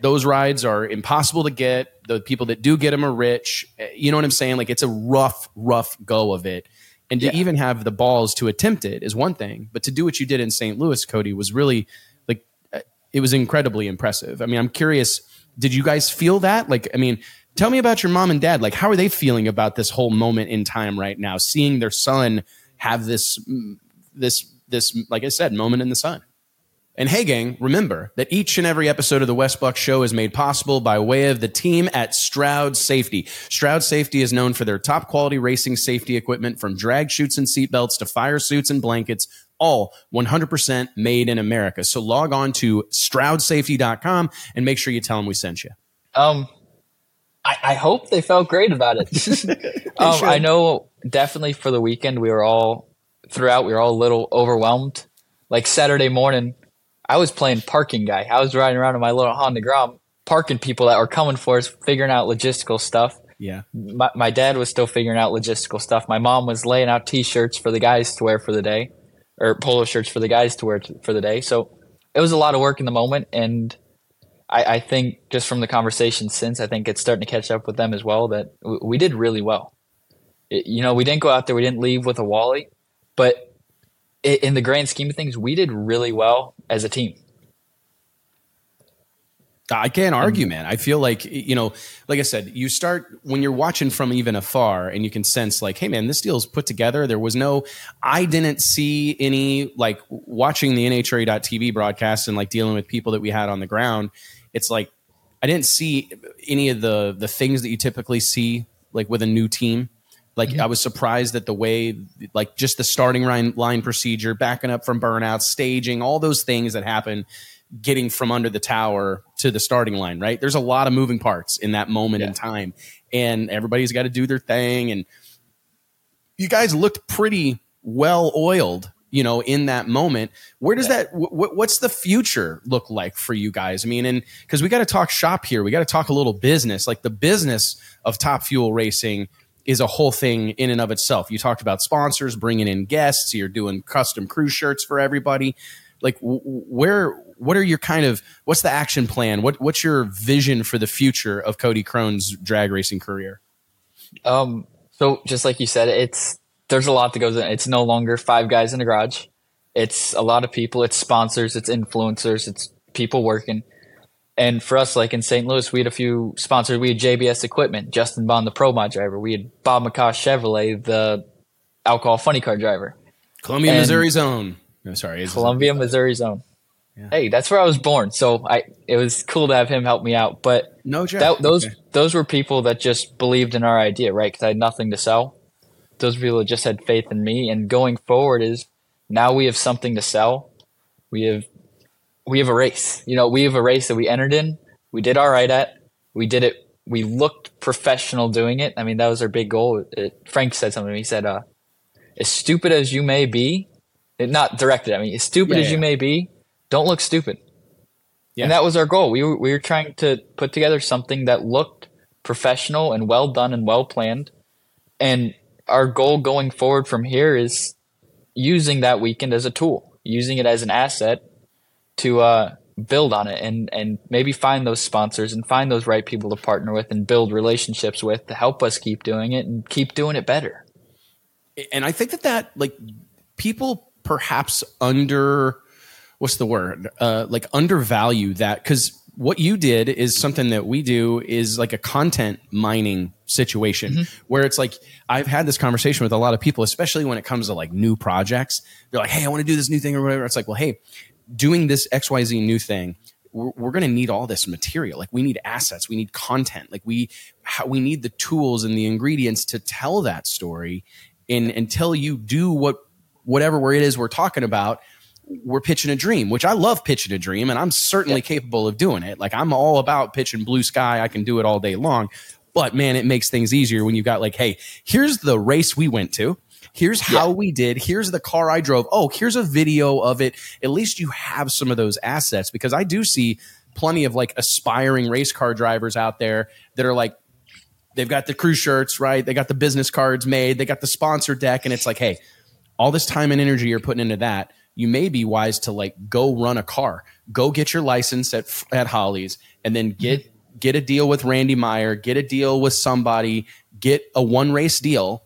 those rides are impossible to get. The people that do get them are rich. Uh, You know what I'm saying? Like it's a rough, rough go of it. And to Yeah. even have the balls to attempt it is one thing, but to do what you did in St. Louis, Cody, was really like uh, it was incredibly impressive. I mean, I'm curious, did you guys feel that? Like, I mean, tell me about your mom and dad. Like, how are they feeling about this whole moment in time right now, seeing their son have this, mm, this, this, like I said, moment in the sun? And hey, gang, remember that each and every episode of the Wes Buck Show is made possible by way of the team at Stroud Safety. Stroud Safety is known for their top quality racing safety equipment from drag chutes and seatbelts to fire suits and blankets, all 100% made in America. So log on to stroudsafety.com and make sure you tell them we sent you. Um, I, I hope they felt great about it. (laughs) (laughs) um. I know definitely for the weekend we were all throughout we were all a little overwhelmed. Like Saturday morning, I was playing parking guy. I was riding around in my little Honda Grom, parking people that were coming for us, figuring out logistical stuff. Yeah. My, my dad was still figuring out logistical stuff. My mom was laying out T-shirts for the guys to wear for the day, or polo shirts for the guys to wear t- for the day. So it was a lot of work in the moment, and I, I think just from the conversation since, I think it's starting to catch up with them as well that w- we did really well. It- you know, we didn't go out there, we didn't leave with a Wally, but in the grand scheme of things, we did really well as a team. I can't argue, mm-hmm. man. I feel like, you know, like I said, you start when you're watching from even afar and you can sense, like, hey, man, this deal's put together. There was no, I didn't see any, like, watching the NHRA.TV broadcast and like dealing with people that we had on the ground. It's like, I didn't see any of the the things that you typically see like with a new team. Like mm-hmm. I was surprised at the way, like just the starting line, line procedure, backing up from burnout, staging, all those things that happen getting from under the tower to the starting line, right? There's a lot of moving parts in that moment yeah. in time, and everybody's got to do their thing. And you guys looked pretty well oiled, you know, in that moment. Where does yeah. that? W- what's the future look like for you guys? I mean, and because we got to talk shop here, we got to talk a little business, like the business of Top Fuel Racing is a whole thing in and of itself. You talked about sponsors, bringing in guests. You're doing custom crew shirts for everybody. Like, where what are your kind of what's the action plan? What what's your vision for the future of Cody Krohn's drag racing career? Um, so just like you said, it's there's a lot that goes in. It's no longer five guys in a garage. It's a lot of people. It's sponsors. It's influencers. It's people working. And for us, like in St. Louis, we had a few sponsors. We had JBS Equipment, Justin Bond, the Pro Mod driver. We had Bob McCosh Chevrolet, the alcohol funny car driver. Columbia, and Missouri zone. No, sorry, Columbia, Missouri zone. Yeah. Hey, that's where I was born, so I it was cool to have him help me out. But no joke. That, those okay. those were people that just believed in our idea, right? Because I had nothing to sell. Those people that just had faith in me. And going forward is now we have something to sell. We have we have a race. You know, we have a race that we entered in. We did all right at. We did it. We looked professional doing it. I mean, that was our big goal. It, Frank said something. He said, uh, "As stupid as you may be, it, not directed. I mean, as stupid yeah, as yeah. you may be, don't look stupid. Yeah. And that was our goal. We were, we were trying to put together something that looked professional and well done and well planned. And our goal going forward from here is using that weekend as a tool, using it as an asset to uh, build on it and, and maybe find those sponsors and find those right people to partner with and build relationships with to help us keep doing it and keep doing it better. And I think that that like people perhaps under what's the word uh, like undervalue that because what you did is something that we do is like a content mining situation mm-hmm. where it's like I've had this conversation with a lot of people, especially when it comes to like new projects. They're like, "Hey, I want to do this new thing or whatever." It's like, "Well, hey, doing this X Y Z new thing." We're, we're going to need all this material. Like we need assets, we need content, like we how, we need the tools and the ingredients to tell that story. And until you do what whatever it is we're talking about, we're pitching a dream, which I love pitching a dream, and I'm certainly yeah. capable of doing it. Like I'm all about pitching blue sky. I can do it all day long. But man, it makes things easier when you've got like, hey, here's the race we went to. Here's how yeah. we did. Here's the car I drove. Oh, here's a video of it. At least you have some of those assets because I do see plenty of like aspiring race car drivers out there that are like, they've got the crew shirts, right? They got the business cards made. They got the sponsor deck. And it's like, hey, all this time and energy you're putting into that you may be wise to like go run a car, go get your license at at Hawley's, and then get mm-hmm. get a deal with Randy Meyer, get a deal with somebody, get a one race deal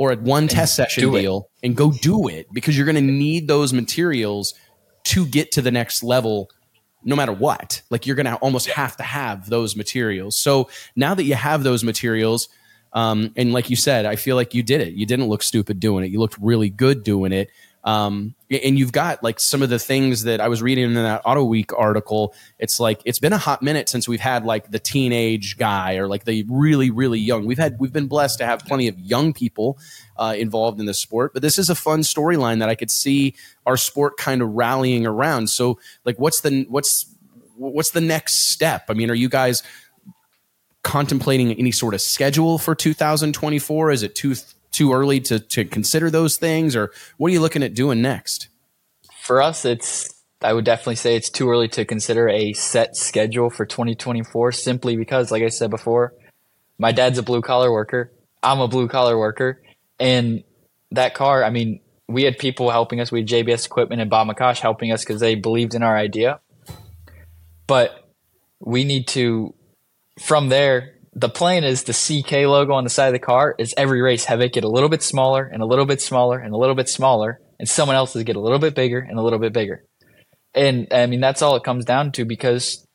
or a one and test session deal, it. and go do it because you're going to need those materials to get to the next level no matter what. Like you're going to almost have to have those materials. So now that you have those materials, um, and like you said, I feel like you did it. You didn't look stupid doing it. You looked really good doing it. Um, and you've got like some of the things that I was reading in that Auto Week article. It's like it's been a hot minute since we've had like the teenage guy or like the really really young. We've had we've been blessed to have plenty of young people uh, involved in the sport, but this is a fun storyline that I could see our sport kind of rallying around. So like, what's the what's what's the next step? I mean, are you guys contemplating any sort of schedule for 2024? Is it too too early to to consider those things, or what are you looking at doing next? For us, it's I would definitely say it's too early to consider a set schedule for 2024 simply because, like I said before, my dad's a blue collar worker. I'm a blue collar worker. And that car, I mean, we had people helping us. We had JBS Equipment and Bob McCosh helping us because they believed in our idea. But we need to, from there, the plan is the CK logo on the side of the car is every race have it get a little bit smaller and a little bit smaller and a little bit smaller, and someone else's get a little bit bigger and a little bit bigger. And I mean, that's all it comes down to because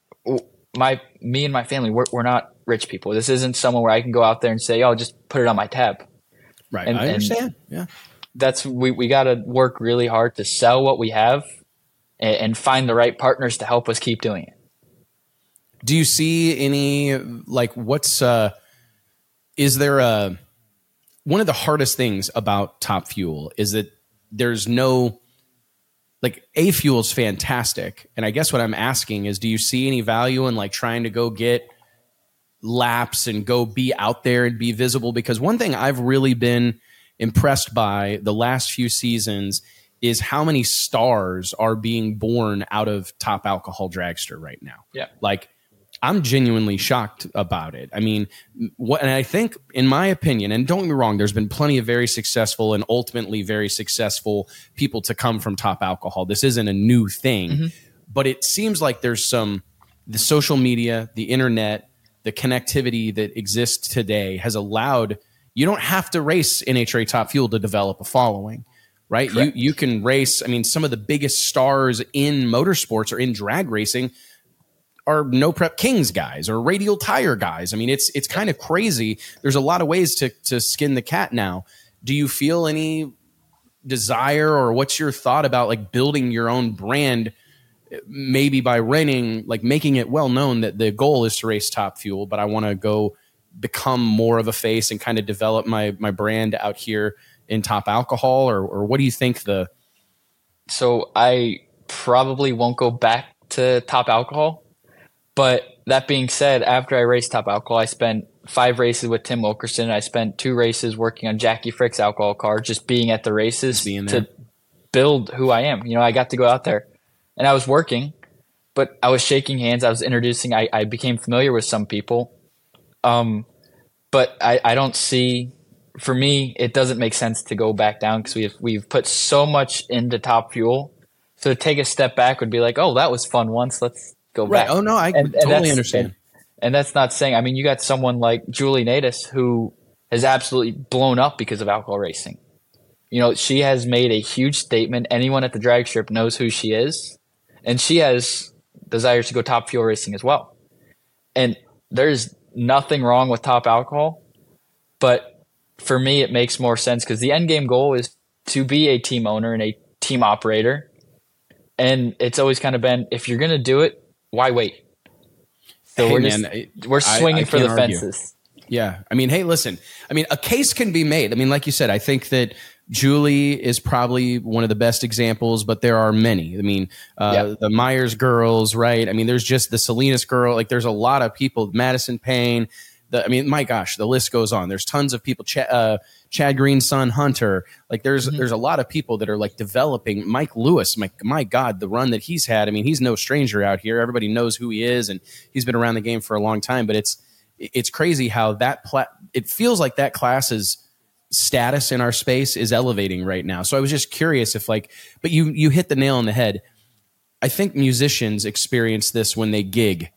my me and my family we're, we're not rich people. This isn't someone where I can go out there and say, "Oh, just put it on my tab." Right. And, I understand. yeah. That's we we got to work really hard to sell what we have and, and find the right partners to help us keep doing it. Do you see any like what's uh is there a one of the hardest things about Top Fuel is that there's no like A Fuel is fantastic. And I guess what I'm asking is do you see any value in like trying to go get laps and go be out there and be visible? Because one thing I've really been impressed by the last few seasons is how many stars are being born out of top alcohol dragster right now. Yeah. Like I'm genuinely shocked about it. I mean, what, and I think, in my opinion, and don't get me wrong, there's been plenty of very successful and ultimately very successful people to come from top alcohol. This isn't a new thing, mm-hmm. but it seems like there's some the social media, the internet, the connectivity that exists today has allowed you don't have to race NHRA Top Fuel to develop a following right? Correct. You you can race. I mean, some of the biggest stars in motorsports or in drag racing are no prep kings guys or radial tire guys. I mean, it's it's kind of crazy. There's a lot of ways to to skin the cat now. Do you feel any desire or what's your thought about like building your own brand? Maybe by renting, like making it well known that the goal is to race top fuel, but I want to go become more of a face and kind of develop my my brand out here in top alcohol, or or what do you think the? So I probably won't go back to top alcohol but that being said, after I raced Top Alcohol, I spent five races with Tim Wilkerson. I spent two races working on Jackie Frick's alcohol car, just being at the races to build who I am. You know, I got to go out there and I was working, but I was shaking hands. I was introducing. I, I became familiar with some people. Um, but I, I don't see. For me, it doesn't make sense to go back down because we've we've put so much into Top Fuel. So to take a step back would be like, oh, that was fun once. Let's go right. back. Oh no, I and, totally understand. And, and, that's not saying. I mean, you got someone like Julie Nataas who has absolutely blown up because of alcohol racing. You know, she has made a huge statement. Anyone at the drag strip knows who she is, and she has desires to go top fuel racing as well. And there's nothing wrong with top alcohol, but for me, it makes more sense because the end game goal is to be a team owner and a team operator. And it's always kind of been if you're going to do it, why wait? So hey, we're man, just, we're swinging I, I for the argue. fences. Yeah. I mean, hey, listen, I mean, a case can be made. I mean, like you said, I think that Julie is probably one of the best examples, but there are many. I mean, uh, the Myers girls, right? I mean, there's just the Salinas girl. Like, there's a lot of people. Madison Payne. The, I mean, my gosh, the list goes on. There's tons of people. Ch- uh, Chad Green's son Hunter. Like there's mm-hmm. there's a lot of people that are like developing. Mike Lewis, my my God, the run that he's had. I mean, he's no stranger out here. Everybody knows who he is, and he's been around the game for a long time. But it's it's crazy how that pla- it feels like that class's status in our space is elevating right now. So I was just curious if like, but you you hit the nail on the head. I think musicians experience this when they gig.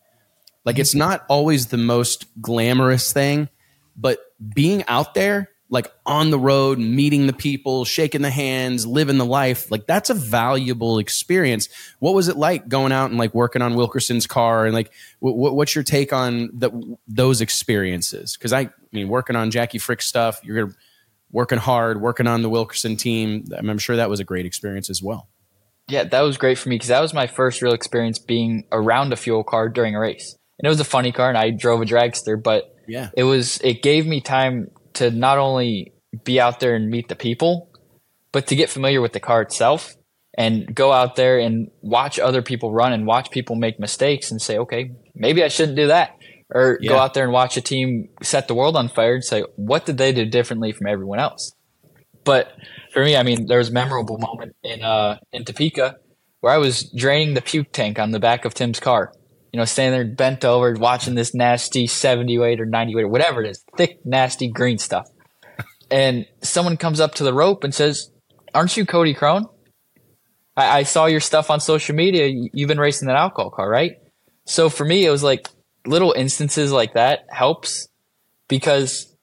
Like it's not always the most glamorous thing, but being out there like on the road, meeting the people, shaking the hands, living the life. Like that's a valuable experience. What was it like going out and like working on Wilkerson's car and like what's your take on the, those experiences? Because I, I, mean, working on Jackie Frick stuff, you're working hard, working on the Wilkerson team. I'm sure that was a great experience as well. Yeah, that was great for me because that was my first real experience being around a fuel car during a race. And it was a funny car, and I drove a dragster, but yeah, it was it gave me time to not only be out there and meet the people, but to get familiar with the car itself and go out there and watch other people run and watch people make mistakes and say, okay, maybe I shouldn't do that. Or yeah. go out there and watch a team set the world on fire and say, what did they do differently from everyone else? But for me, I mean, there was a memorable moment in uh, in Topeka where I was draining the puke tank on the back of Tim's car you know, standing there bent over watching this nasty 70 weight or 90 weight or whatever it is, thick, nasty green stuff. And someone comes up to the rope and says, Aren't you Cody Krohn? I, I saw your stuff on social media. You've been racing that alcohol car, right? So for me, it was like little instances like that helps because,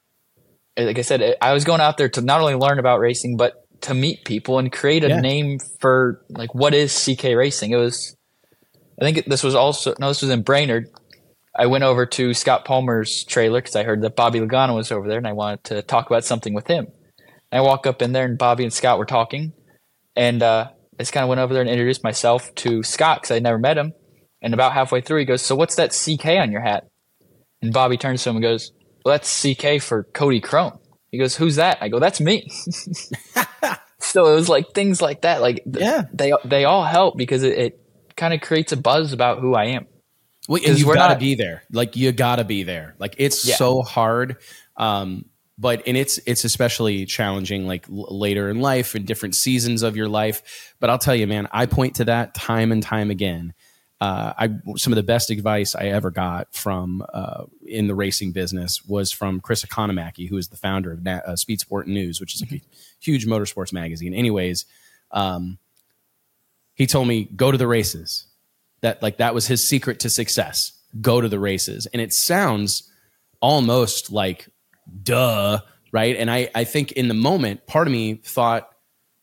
like I said, I was going out there to not only learn about racing, but to meet people and create a yeah. name for like what is CK racing. It was I think this was also no, this was in Brainerd, I went over to Scott Palmer's trailer because I heard that Bobby Lagana was over there, and I wanted to talk about something with him. And I walk up in there, and Bobby and Scott were talking, and uh, I just kind of went over there and introduced myself to Scott because I'd never met him. And about halfway through, he goes, "So what's that CK on your hat?" And Bobby turns to him and goes, "Well, that's CK for Cody Krohn." He goes, "Who's that?" I go, "That's me." (laughs) (laughs) so it was like things like that. Like Yeah. they they all help because it, it kind of creates a buzz about who I am. Well, and you've got to be there. Like you got to be there. Like it's Yeah. so hard. Um, but and it's it's especially challenging like l- later in life and different seasons of your life. But I'll tell you, man, I point to that time and time again. Uh, I some of the best advice I ever got from uh, in the racing business was from Chris Economaki, who is the founder of Na- uh, Speed Sport News, which is like a huge motorsports magazine. Anyways, um, he told me go to the races. That like that was his secret to success. Go to the races. And it sounds almost like duh right? And i i think in the moment part of me thought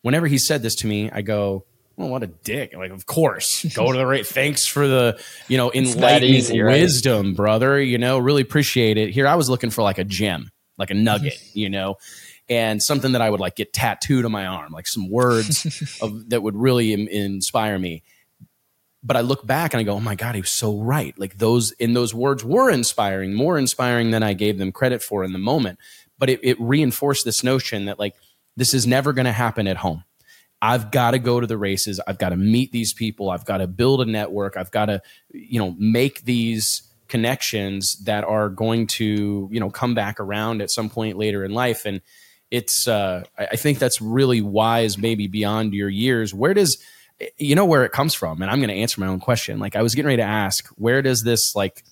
whenever he said this to me i go well what a dick. Like of course go to the race (laughs) thanks for the you know enlightening easy, right? wisdom brother you know really appreciate it. Here i was looking for like a gem like a nugget you know and something that i would like get tattooed on my arm like some words (laughs) of, that would really in, inspire me but I look back and I go, oh my God, he was so right. Like those, in those words were inspiring, more inspiring than I gave them credit for in the moment. But it, it reinforced this notion that like, this is never going to happen at home. I've got to go to the races. I've got to meet these people. I've got to build a network. I've got to, you know, make these connections that are going to, you know, come back around at some point later in life. And it's, uh, I think that's really wise, maybe beyond your years. Where does, you know where it comes from and i'm going to answer my own question like i was getting ready to ask where does this like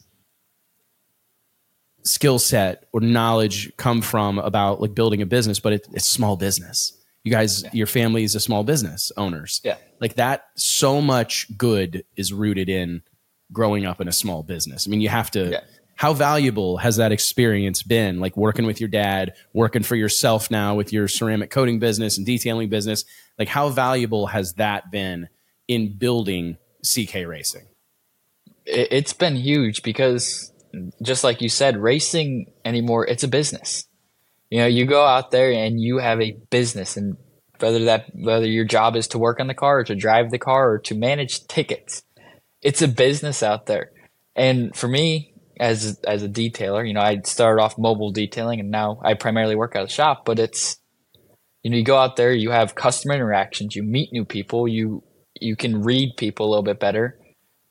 skill set or knowledge come from about like building a business but it, it's small business you guys your family is a small business owners Yeah. like that so much good is rooted in growing up in a small business i mean you have to Yeah. How valuable has that experience been? Like working with your dad working for yourself now with your ceramic coating business and detailing business. Like how valuable has that been in building ck racing? It, it's been huge because just like you said racing anymore it's a business. You know you go out there and you have a business and whether that whether your job is to work on the car or to drive the car or to manage tickets it's a business out there. And for me as as a detailer you know i started off mobile detailing and now i primarily work out of shop but it's you know you go out there you have customer interactions you meet new people you you can read people a little bit better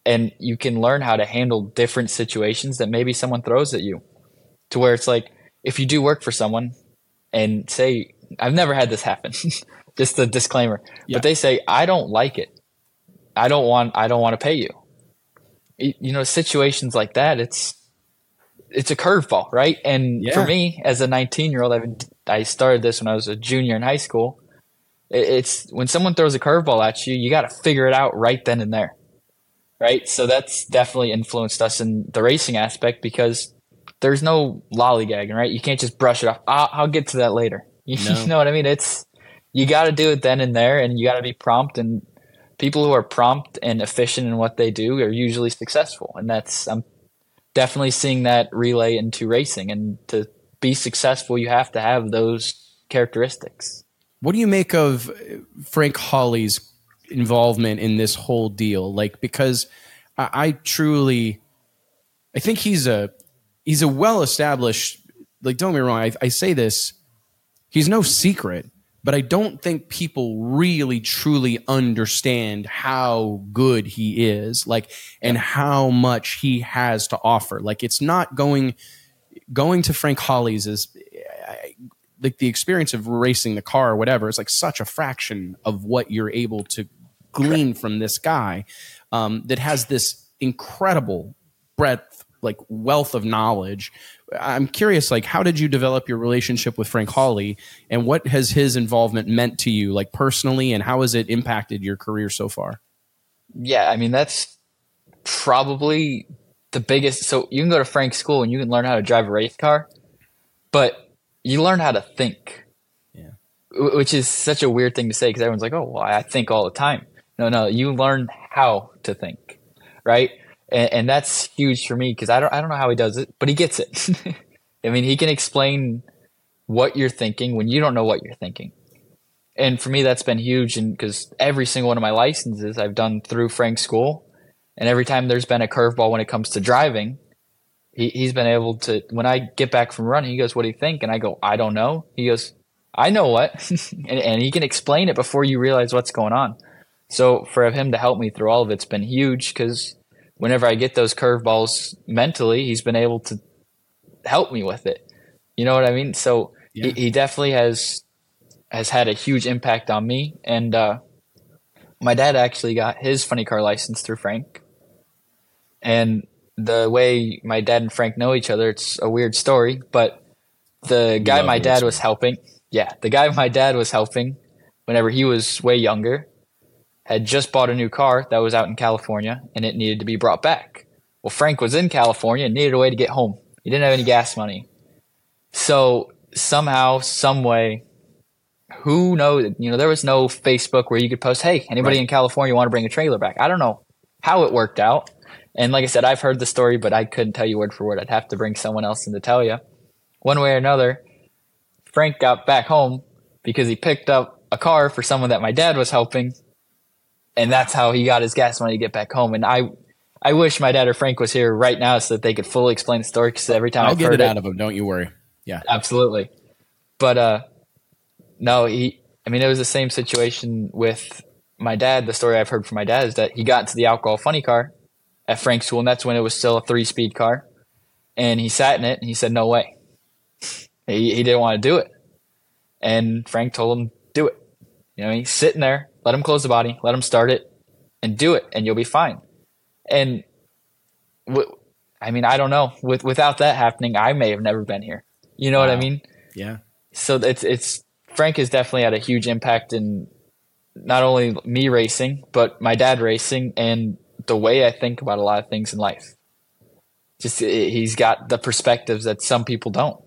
and you can learn how to handle different situations that maybe someone throws at you to where it's like if you do work for someone and say i've never had this happen. (laughs) Just a disclaimer Yeah. but they say i don't like it. I don't want i don't want to pay you. You know situations like that it's it's a curveball right and Yeah. for me as a 19 year old I've, i started this when i was a junior in high school It- it's when someone throws a curveball at you you got to figure it out right then and there right? So that's definitely influenced us in the racing aspect because there's no lollygagging, right? You can't just brush it off. I'll, I'll get to that later. (laughs) You, No. know what I mean? It's you got to do it then and there, and you got to be prompt. And people who are prompt and efficient in what they do are usually successful, and that's I'm definitely seeing that relay into racing. And to be successful, you have to have those characteristics. What do you make of Frank Hawley's involvement in this whole deal? Like, because I, I truly, I think he's a he's a well established. Like, don't get me wrong. I, I say this, he's no secret, but I don't think people really truly understand how good he is, like, and how much he has to offer. Like, it's not going going to Frank Hawley's is like the experience of racing the car or whatever is like such a fraction of what you're able to glean from this guy um, that has this incredible breadth like wealth of knowledge i'm curious like how did you develop your relationship with frank hawley and what has his involvement meant to you like personally and how has it impacted your career so far Yeah, I mean that's probably the biggest. So you can go to Frank's school and you can learn how to drive a race car, but you learn how to think. Yeah. Which is such a weird thing to say because everyone's like, "Oh, well, I think all the time." No, no, you learn how to think, right? And, and that's huge for me because I don't I don't know how he does it, but he gets it. (laughs) I mean, he can explain what you're thinking when you don't know what you're thinking. And for me, that's been huge. And because every single one of my licenses I've done through Frank's school, and every time there's been a curveball when it comes to driving, he, he's been able to. When I get back from running, he goes, "What do you think?" And I go, "I don't know." He goes, "I know what," (laughs) and, and he can explain it before you realize what's going on. So for him to help me through all of it's been huge because whenever I get those curveballs mentally, he's been able to help me with it. You know what I mean? So yeah. he, he, definitely has has had a huge impact on me. And uh, my dad actually got his funny car license through Frank. And the way my dad and Frank know each other, it's a weird story, but the guy my dad was helping, yeah, the guy my dad was helping whenever he was way younger had just bought a new car that was out in California and it needed to be brought back. Well, Frank was in California and needed a way to get home. He didn't have any gas money. So somehow, some way, who knows? You know, there was no Facebook where you could post, "Hey, anybody right. in California want to bring a trailer back?" I don't know how it worked out. And like I said, I've heard the story, but I couldn't tell you word for word. I'd have to bring someone else in to tell you. One way or another, Frank got back home because he picked up a car for someone that my dad was helping and that's how he got his gas money to get back home. And I, I wish my dad or Frank was here right now so that they could fully explain the story. Because every time I'll I've get it out of him, don't you worry. Yeah, absolutely. But uh, no, he. I mean, it was the same situation with my dad. The story I've heard from my dad is that he got into the alcohol funny car at Frank's school, and that's when it was still a three-speed car. And he sat in it, and he said, "No way." (laughs) He he didn't want to do it, and Frank told him, "Do it." You know, he's sitting there let him close the body, let him start it, and do it, and you'll be fine. And w- I mean, I don't know. With without that happening, I may have never been here. You know wow. what I mean? Yeah. So it's it's Frank has definitely had a huge impact in not only me racing, but my dad racing, and the way I think about a lot of things in life. Just he's got the perspectives that some people don't.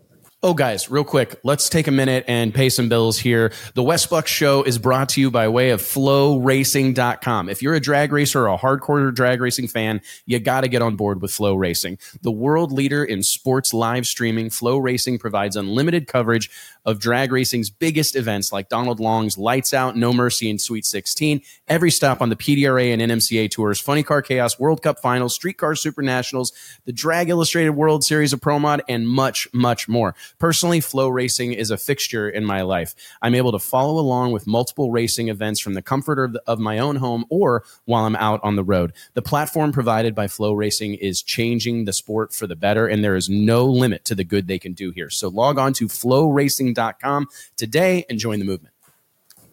Oh, guys, real quick, let's take a minute and pay some bills here. The Wes Buck Show is brought to you by way of floracing.com. If you're a drag racer or a hardcore drag racing fan, you got to get on board with FloRacing. The world leader in sports live streaming, FloRacing provides unlimited coverage of drag racing's biggest events like Donald Long's Lights Out, No Mercy, and Sweet 16. Every stop on the PDRA and NMCA tours, Funny Car Chaos, World Cup Finals, Streetcar Super Nationals, the Drag Illustrated World Series of Pro Mod, and much, much more. Personally, FloRacing is a fixture in my life. I'm able to follow along with multiple racing events from the comfort of, the, of my own home or while I'm out on the road. The platform provided by FloRacing is changing the sport for the better, and there is no limit to the good they can do here. So log on to FloRacing today and join the movement.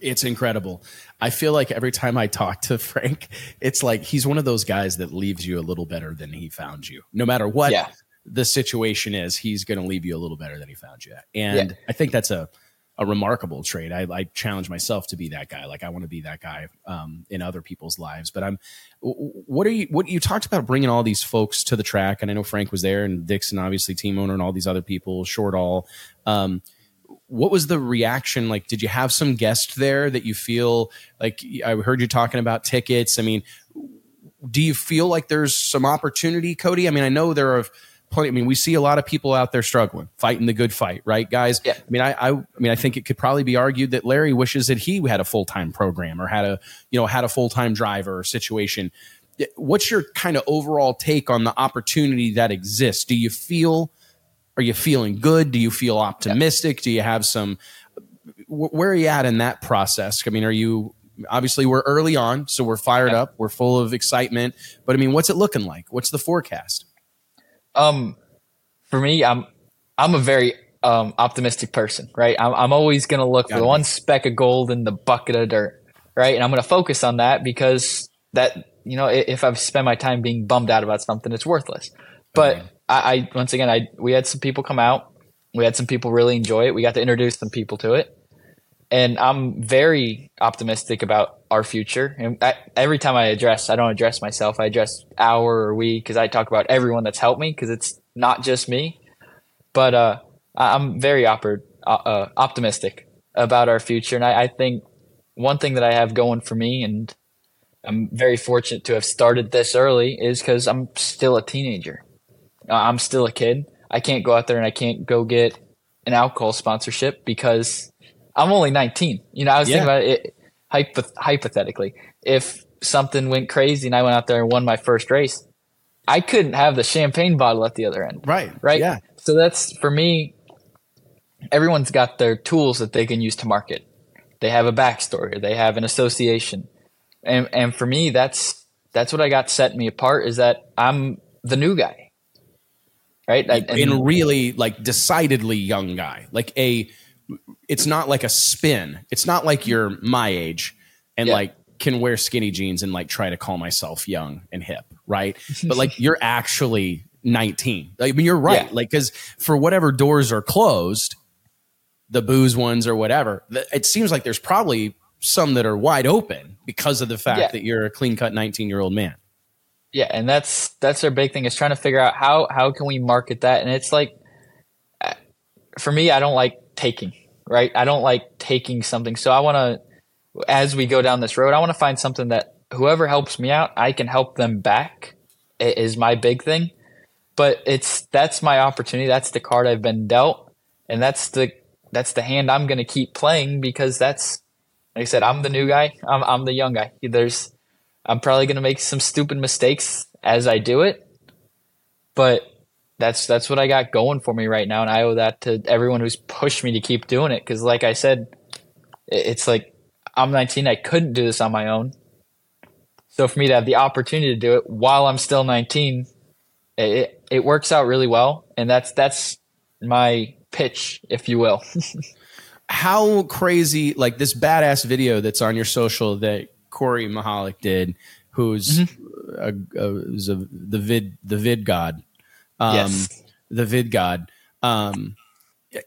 It's incredible. I feel like every time I talk to Frank, it's like he's one of those guys that leaves you a little better than he found you. No matter what yeah. The situation is, he's going to leave you a little better than he found you. And yeah. I think that's a a remarkable trait. I, I, challenge myself to be that guy. Like I want to be that guy um, in other people's lives. But I'm. What are you? What you talked about bringing all these folks to the track, and I know Frank was there, and Dixon, obviously team owner, and all these other people. Shortall. Um, what was the reaction like did you have some guest there that you feel like i heard you talking about tickets i mean do you feel like there's some opportunity cody i mean i know there are plenty i mean we see a lot of people out there struggling fighting the good fight right guys yeah. i mean I, I i mean i think it could probably be argued that larry wishes that he had a full-time program or had a you know had a full-time driver situation what's your kind of overall take on the opportunity that exists do you feel are you feeling good? Do you feel optimistic? Yeah. Do you have some? Where are you at in that process? I mean, are you obviously we're early on, so we're fired yeah. up, we're full of excitement. But I mean, what's it looking like? What's the forecast? Um, for me, I'm I'm a very um, optimistic person, right? I'm, I'm always going to look Got for the one speck of gold in the bucket of dirt, right? And I'm going to focus on that because that you know if I've spent my time being bummed out about something, it's worthless. But okay. I, I once again, I we had some people come out. We had some people really enjoy it. We got to introduce some people to it, and I'm very optimistic about our future. And I, every time I address, I don't address myself. I address our or we because I talk about everyone that's helped me because it's not just me. But uh, I'm very oper- uh, uh, optimistic about our future, and I, I think one thing that I have going for me and I'm very fortunate to have started this early is because I'm still a teenager. Uh, I'm still a kid. I can't go out there and I can't go get an alcohol sponsorship because I'm only 19. You know, I was yeah. thinking about it hypoth- hypothetically. If something went crazy and I went out there and won my first race, I couldn't have the champagne bottle at the other end. Right. Right. Yeah. So that's for me. Everyone's got their tools that they can use to market. They have a backstory. Or they have an association, and and for me, that's that's what I got set me apart. Is that I'm the new guy, right? And, and really, like decidedly young guy. Like a, it's not like a spin. It's not like you're my age and yeah. like can wear skinny jeans and like try to call myself young and hip, right? (laughs) but like you're actually 19. Like, I mean, you're right. Yeah. Like, because for whatever doors are closed, the booze ones or whatever, it seems like there's probably some that are wide open because of the fact yeah. that you're a clean cut 19 year old man. Yeah, and that's that's our big thing is trying to figure out how how can we market that, and it's like, uh, for me, I don't like taking right. I don't like taking something, so I want to as we go down this road, I want to find something that whoever helps me out, I can help them back is my big thing. But it's that's my opportunity. That's the card I've been dealt, and that's the that's the hand I'm going to keep playing because that's like I said, I'm the new guy. I'm I'm the young guy. There's I'm probably going to make some stupid mistakes as I do it, but that's that's what I got going for me right now, and I owe that to everyone who's pushed me to keep doing it. Because, like I said, it's like I'm 19. I couldn't do this on my own. So for me to have the opportunity to do it while I'm still 19, it, it works out really well. And that's, that's my pitch, if you will. (laughs) How crazy, like this badass video that's on your social that Corey Mahalik did, who's mm-hmm. a, a, a, the vid, the vid god. Um, yes. the vid god. Um,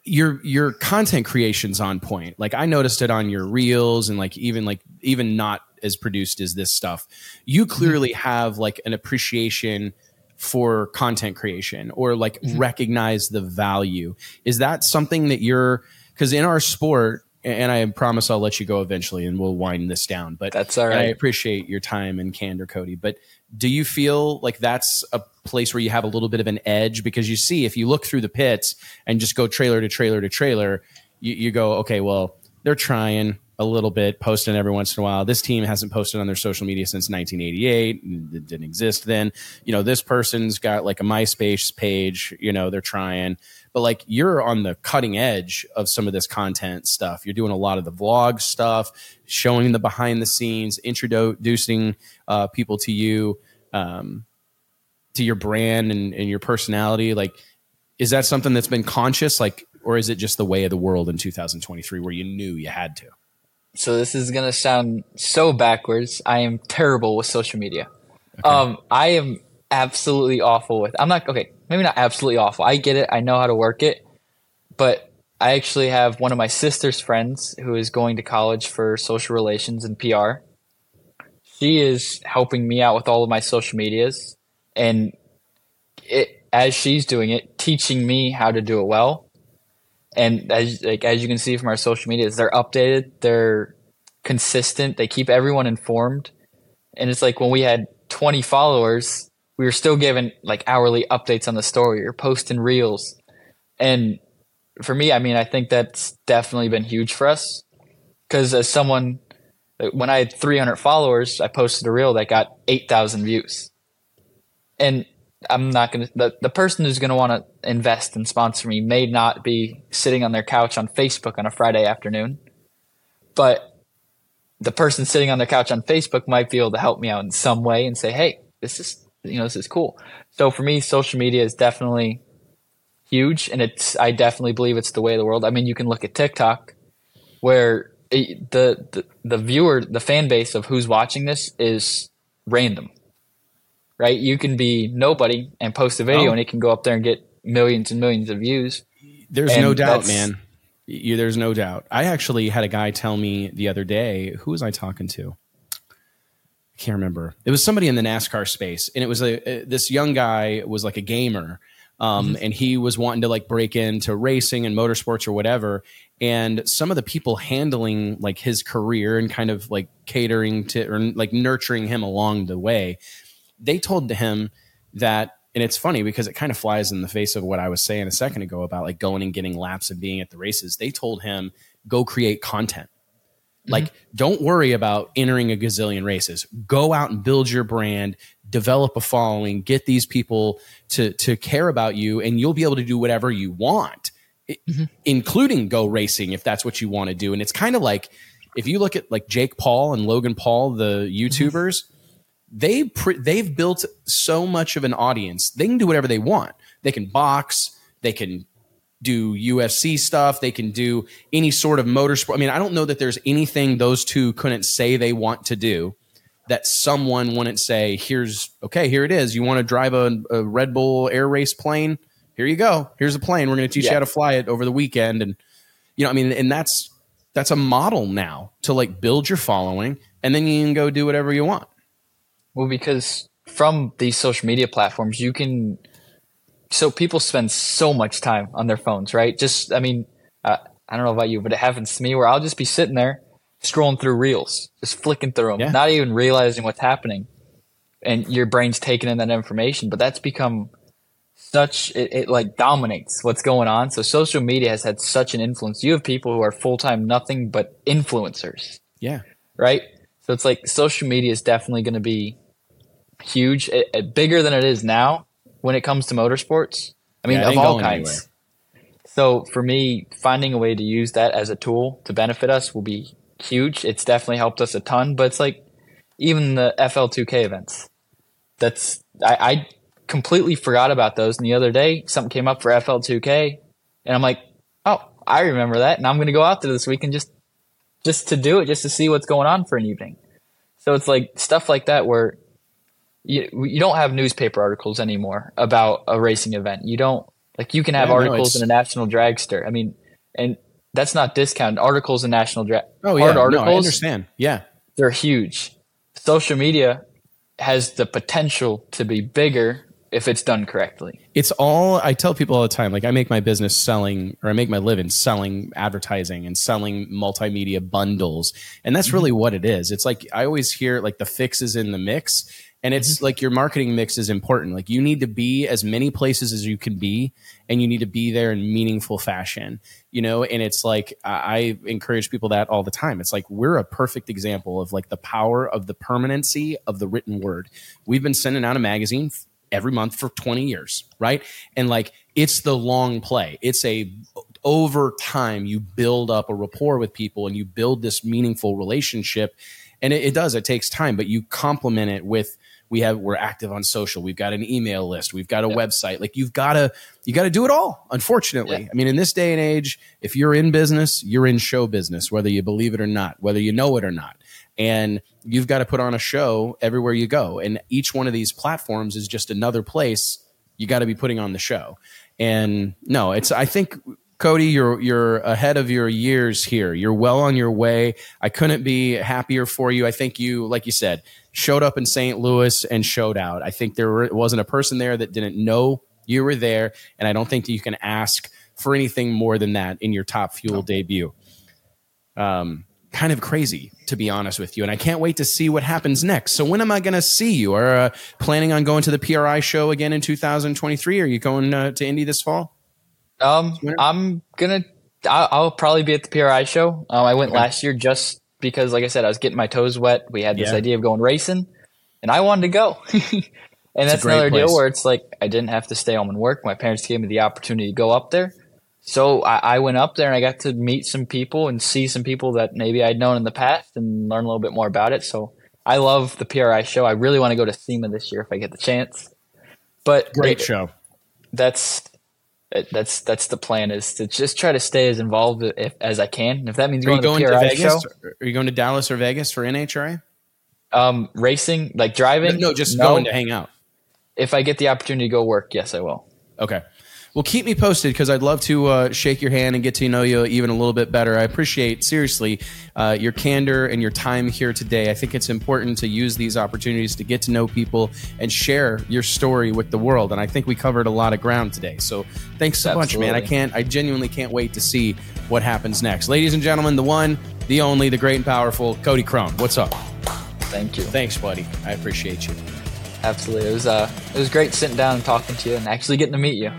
your your content creation's on point. Like I noticed it on your reels and like even like even not as produced as this stuff. You mm-hmm. clearly mm-hmm. have like an appreciation for content creation or like mm-hmm. recognize the value. Is that something that you're because in our sport and I promise I'll let you go eventually and we'll wind this down. But that's all right. I appreciate your time and candor, Cody. But do you feel like that's a place where you have a little bit of an edge? Because you see, if you look through the pits and just go trailer to trailer to trailer, you, you go, okay, well, they're trying a little bit, posting every once in a while. This team hasn't posted on their social media since 1988. It didn't exist then. You know, this person's got like a MySpace page, you know, they're trying but like you're on the cutting edge of some of this content stuff. You're doing a lot of the vlog stuff, showing the behind the scenes, introducing uh, people to you, um, to your brand and, and your personality. Like, is that something that's been conscious? Like, or is it just the way of the world in 2023 where you knew you had to? So this is gonna sound so backwards. I am terrible with social media. Okay. Um, I am absolutely awful with. I'm not okay maybe not absolutely awful. I get it. I know how to work it. But I actually have one of my sister's friends who is going to college for social relations and PR. She is helping me out with all of my social medias and it as she's doing it, teaching me how to do it well. And as like as you can see from our social medias, they're updated, they're consistent, they keep everyone informed. And it's like when we had 20 followers, we were still given like hourly updates on the story or posting reels. And for me, I mean, I think that's definitely been huge for us because as someone, when I had 300 followers, I posted a reel that got 8,000 views. And I'm not going to, the, the person who's going to want to invest and sponsor me may not be sitting on their couch on Facebook on a Friday afternoon, but the person sitting on their couch on Facebook might be able to help me out in some way and say, Hey, this is you know, this is cool. So for me, social media is definitely huge, and it's I definitely believe it's the way of the world. I mean, you can look at TikTok, where it, the, the the viewer, the fan base of who's watching this is random, right? You can be nobody and post a video, oh. and it can go up there and get millions and millions of views. There's and no doubt, man. You, there's no doubt. I actually had a guy tell me the other day. Who was I talking to? I can't remember. It was somebody in the NASCAR space, and it was a, a this young guy was like a gamer, Um, and he was wanting to like break into racing and motorsports or whatever. And some of the people handling like his career and kind of like catering to or like nurturing him along the way, they told him that and it's funny because it kind of flies in the face of what I was saying a second ago about like going and getting laps and being at the races. They told him go create content. Like, mm-hmm. don't worry about entering a gazillion races. Go out and build your brand, develop a following, get these people to to care about you, and you'll be able to do whatever you want, mm-hmm. including go racing if that's what you want to do. And it's kind of like if you look at like Jake Paul and Logan Paul, the. YouTubers, mm-hmm. they pre- they've built so much of an audience. They can do whatever they want. They can box. They can do UFC stuff. They can do any sort of motorsport. I mean, I don't know that there's anything those two couldn't say they want to do that someone wouldn't say, here's, okay, here it is. You want to drive a, a Red Bull air race plane? Here you go. Here's a plane. We're going to teach yeah. you how to fly it over the weekend. And, you know, I mean, and that's, that's a model now to like build your following and then you can go do whatever you want. Well, because from these social media platforms, you can so people spend so much time on their phones, right? Just, I mean, uh, I don't know about you, but it happens to me where I'll just be sitting there scrolling through reels, just flicking through them, yeah. not even realizing what's happening. And your brain's taking in that information, but that's become such, it, it like dominates what's going on. So social media has had such an influence. You have people who are full time nothing but influencers. Yeah. Right. So it's like social media is definitely going to be huge, it, it, bigger than it is now when it comes to motorsports. I mean, yeah, of all kinds. Anywhere. So for me, finding a way to use that as a tool to benefit us will be huge. It's definitely helped us a ton, but it's like even the FL2K events. That's I, I completely forgot about those. And the other day, something came up for FL2K, and I'm like, oh, I remember that, and I'm going to go out there this week and just just to do it, just to see what's going on for an evening. So it's like stuff like that where you, you don't have newspaper articles anymore about a racing event. You don't like you can have yeah, articles no, in a national dragster. I mean, and that's not discounted. Articles in national drag. Oh yeah, articles, no, I understand. Yeah, they're huge. Social media has the potential to be bigger if it's done correctly. It's all I tell people all the time. Like I make my business selling, or I make my living selling advertising and selling multimedia bundles, and that's mm-hmm. really what it is. It's like I always hear like the fix is in the mix, and it's mm-hmm. like your marketing mix is important. Like you need to be as many places as you can be, and you need to be there in meaningful fashion, you know? And it's like, I encourage people that all the time. It's like, we're a perfect example of like the power of the permanency of the written word. We've been sending out a magazine every month for 20 years, right? And like, it's the long play. It's a, over time, you build up a rapport with people and you build this meaningful relationship. And it, it does, it takes time, but you complement it with, we have we're active on social. We've got an email list. We've got a website. Like you've got to you got to do it all unfortunately. Yeah. i mean in this day and age if you're in business you're in show business whether you believe it or not whether you know it or not. And you've got to put on a show everywhere you go. And each one of these platforms is just another place you got to be putting on the show. And no it's i think Cody, you're you're ahead of your years here. You're well on your way. I couldn't be happier for you. I think you, like you said, showed up in St. Louis and showed out. I think there wasn't a person there that didn't know you were there, and I don't think that you can ask for anything more than that in your Top Fuel debut. Um, kind of crazy to be honest with you, and I can't wait to see what happens next. So when am I going to see you? Are uh, planning on going to the PRI show again in 2023? Are you going uh, to Indy this fall? Um, I'm gonna. I'll, I'll, probably be at the PRI show. Um, I went okay. last year just because, like I said, I was getting my toes wet. We had this yeah. idea of going racing, and I wanted to go. (laughs) and that's another place. deal where it's like I didn't have to stay home and work. My parents gave me the opportunity to go up there. So I, I, went up there and I got to meet some people and see some people that maybe I'd known in the past and learn a little bit more about it. So I love the PRI show. I really want to go to SEMA this year if I get the chance. But great it, show. That's that's that's the plan is to just try to stay as involved if, as I can. And if that means going, going, to, Vegas, show, are you going to Dallas or Vegas for NHRA? Um, racing, like driving. No, no just no. going to hang out. If I get the opportunity to go work, yes, I will. Okay. Well, keep me posted because I'd love to uh, shake your hand and get to know you even a little bit better. I appreciate seriously uh, your candor and your time here today. I think it's important to use these opportunities to get to know people and share your story with the world. And I think we covered a lot of ground today. So thanks so Absolutely. much, man. I can't. I genuinely can't wait to see what happens next, ladies and gentlemen. The one, the only, the great and powerful Cody Krohn. What's up? Thank you. Thanks, buddy. I appreciate you. Absolutely. It was uh, it was great sitting down and talking to you and actually getting to meet you.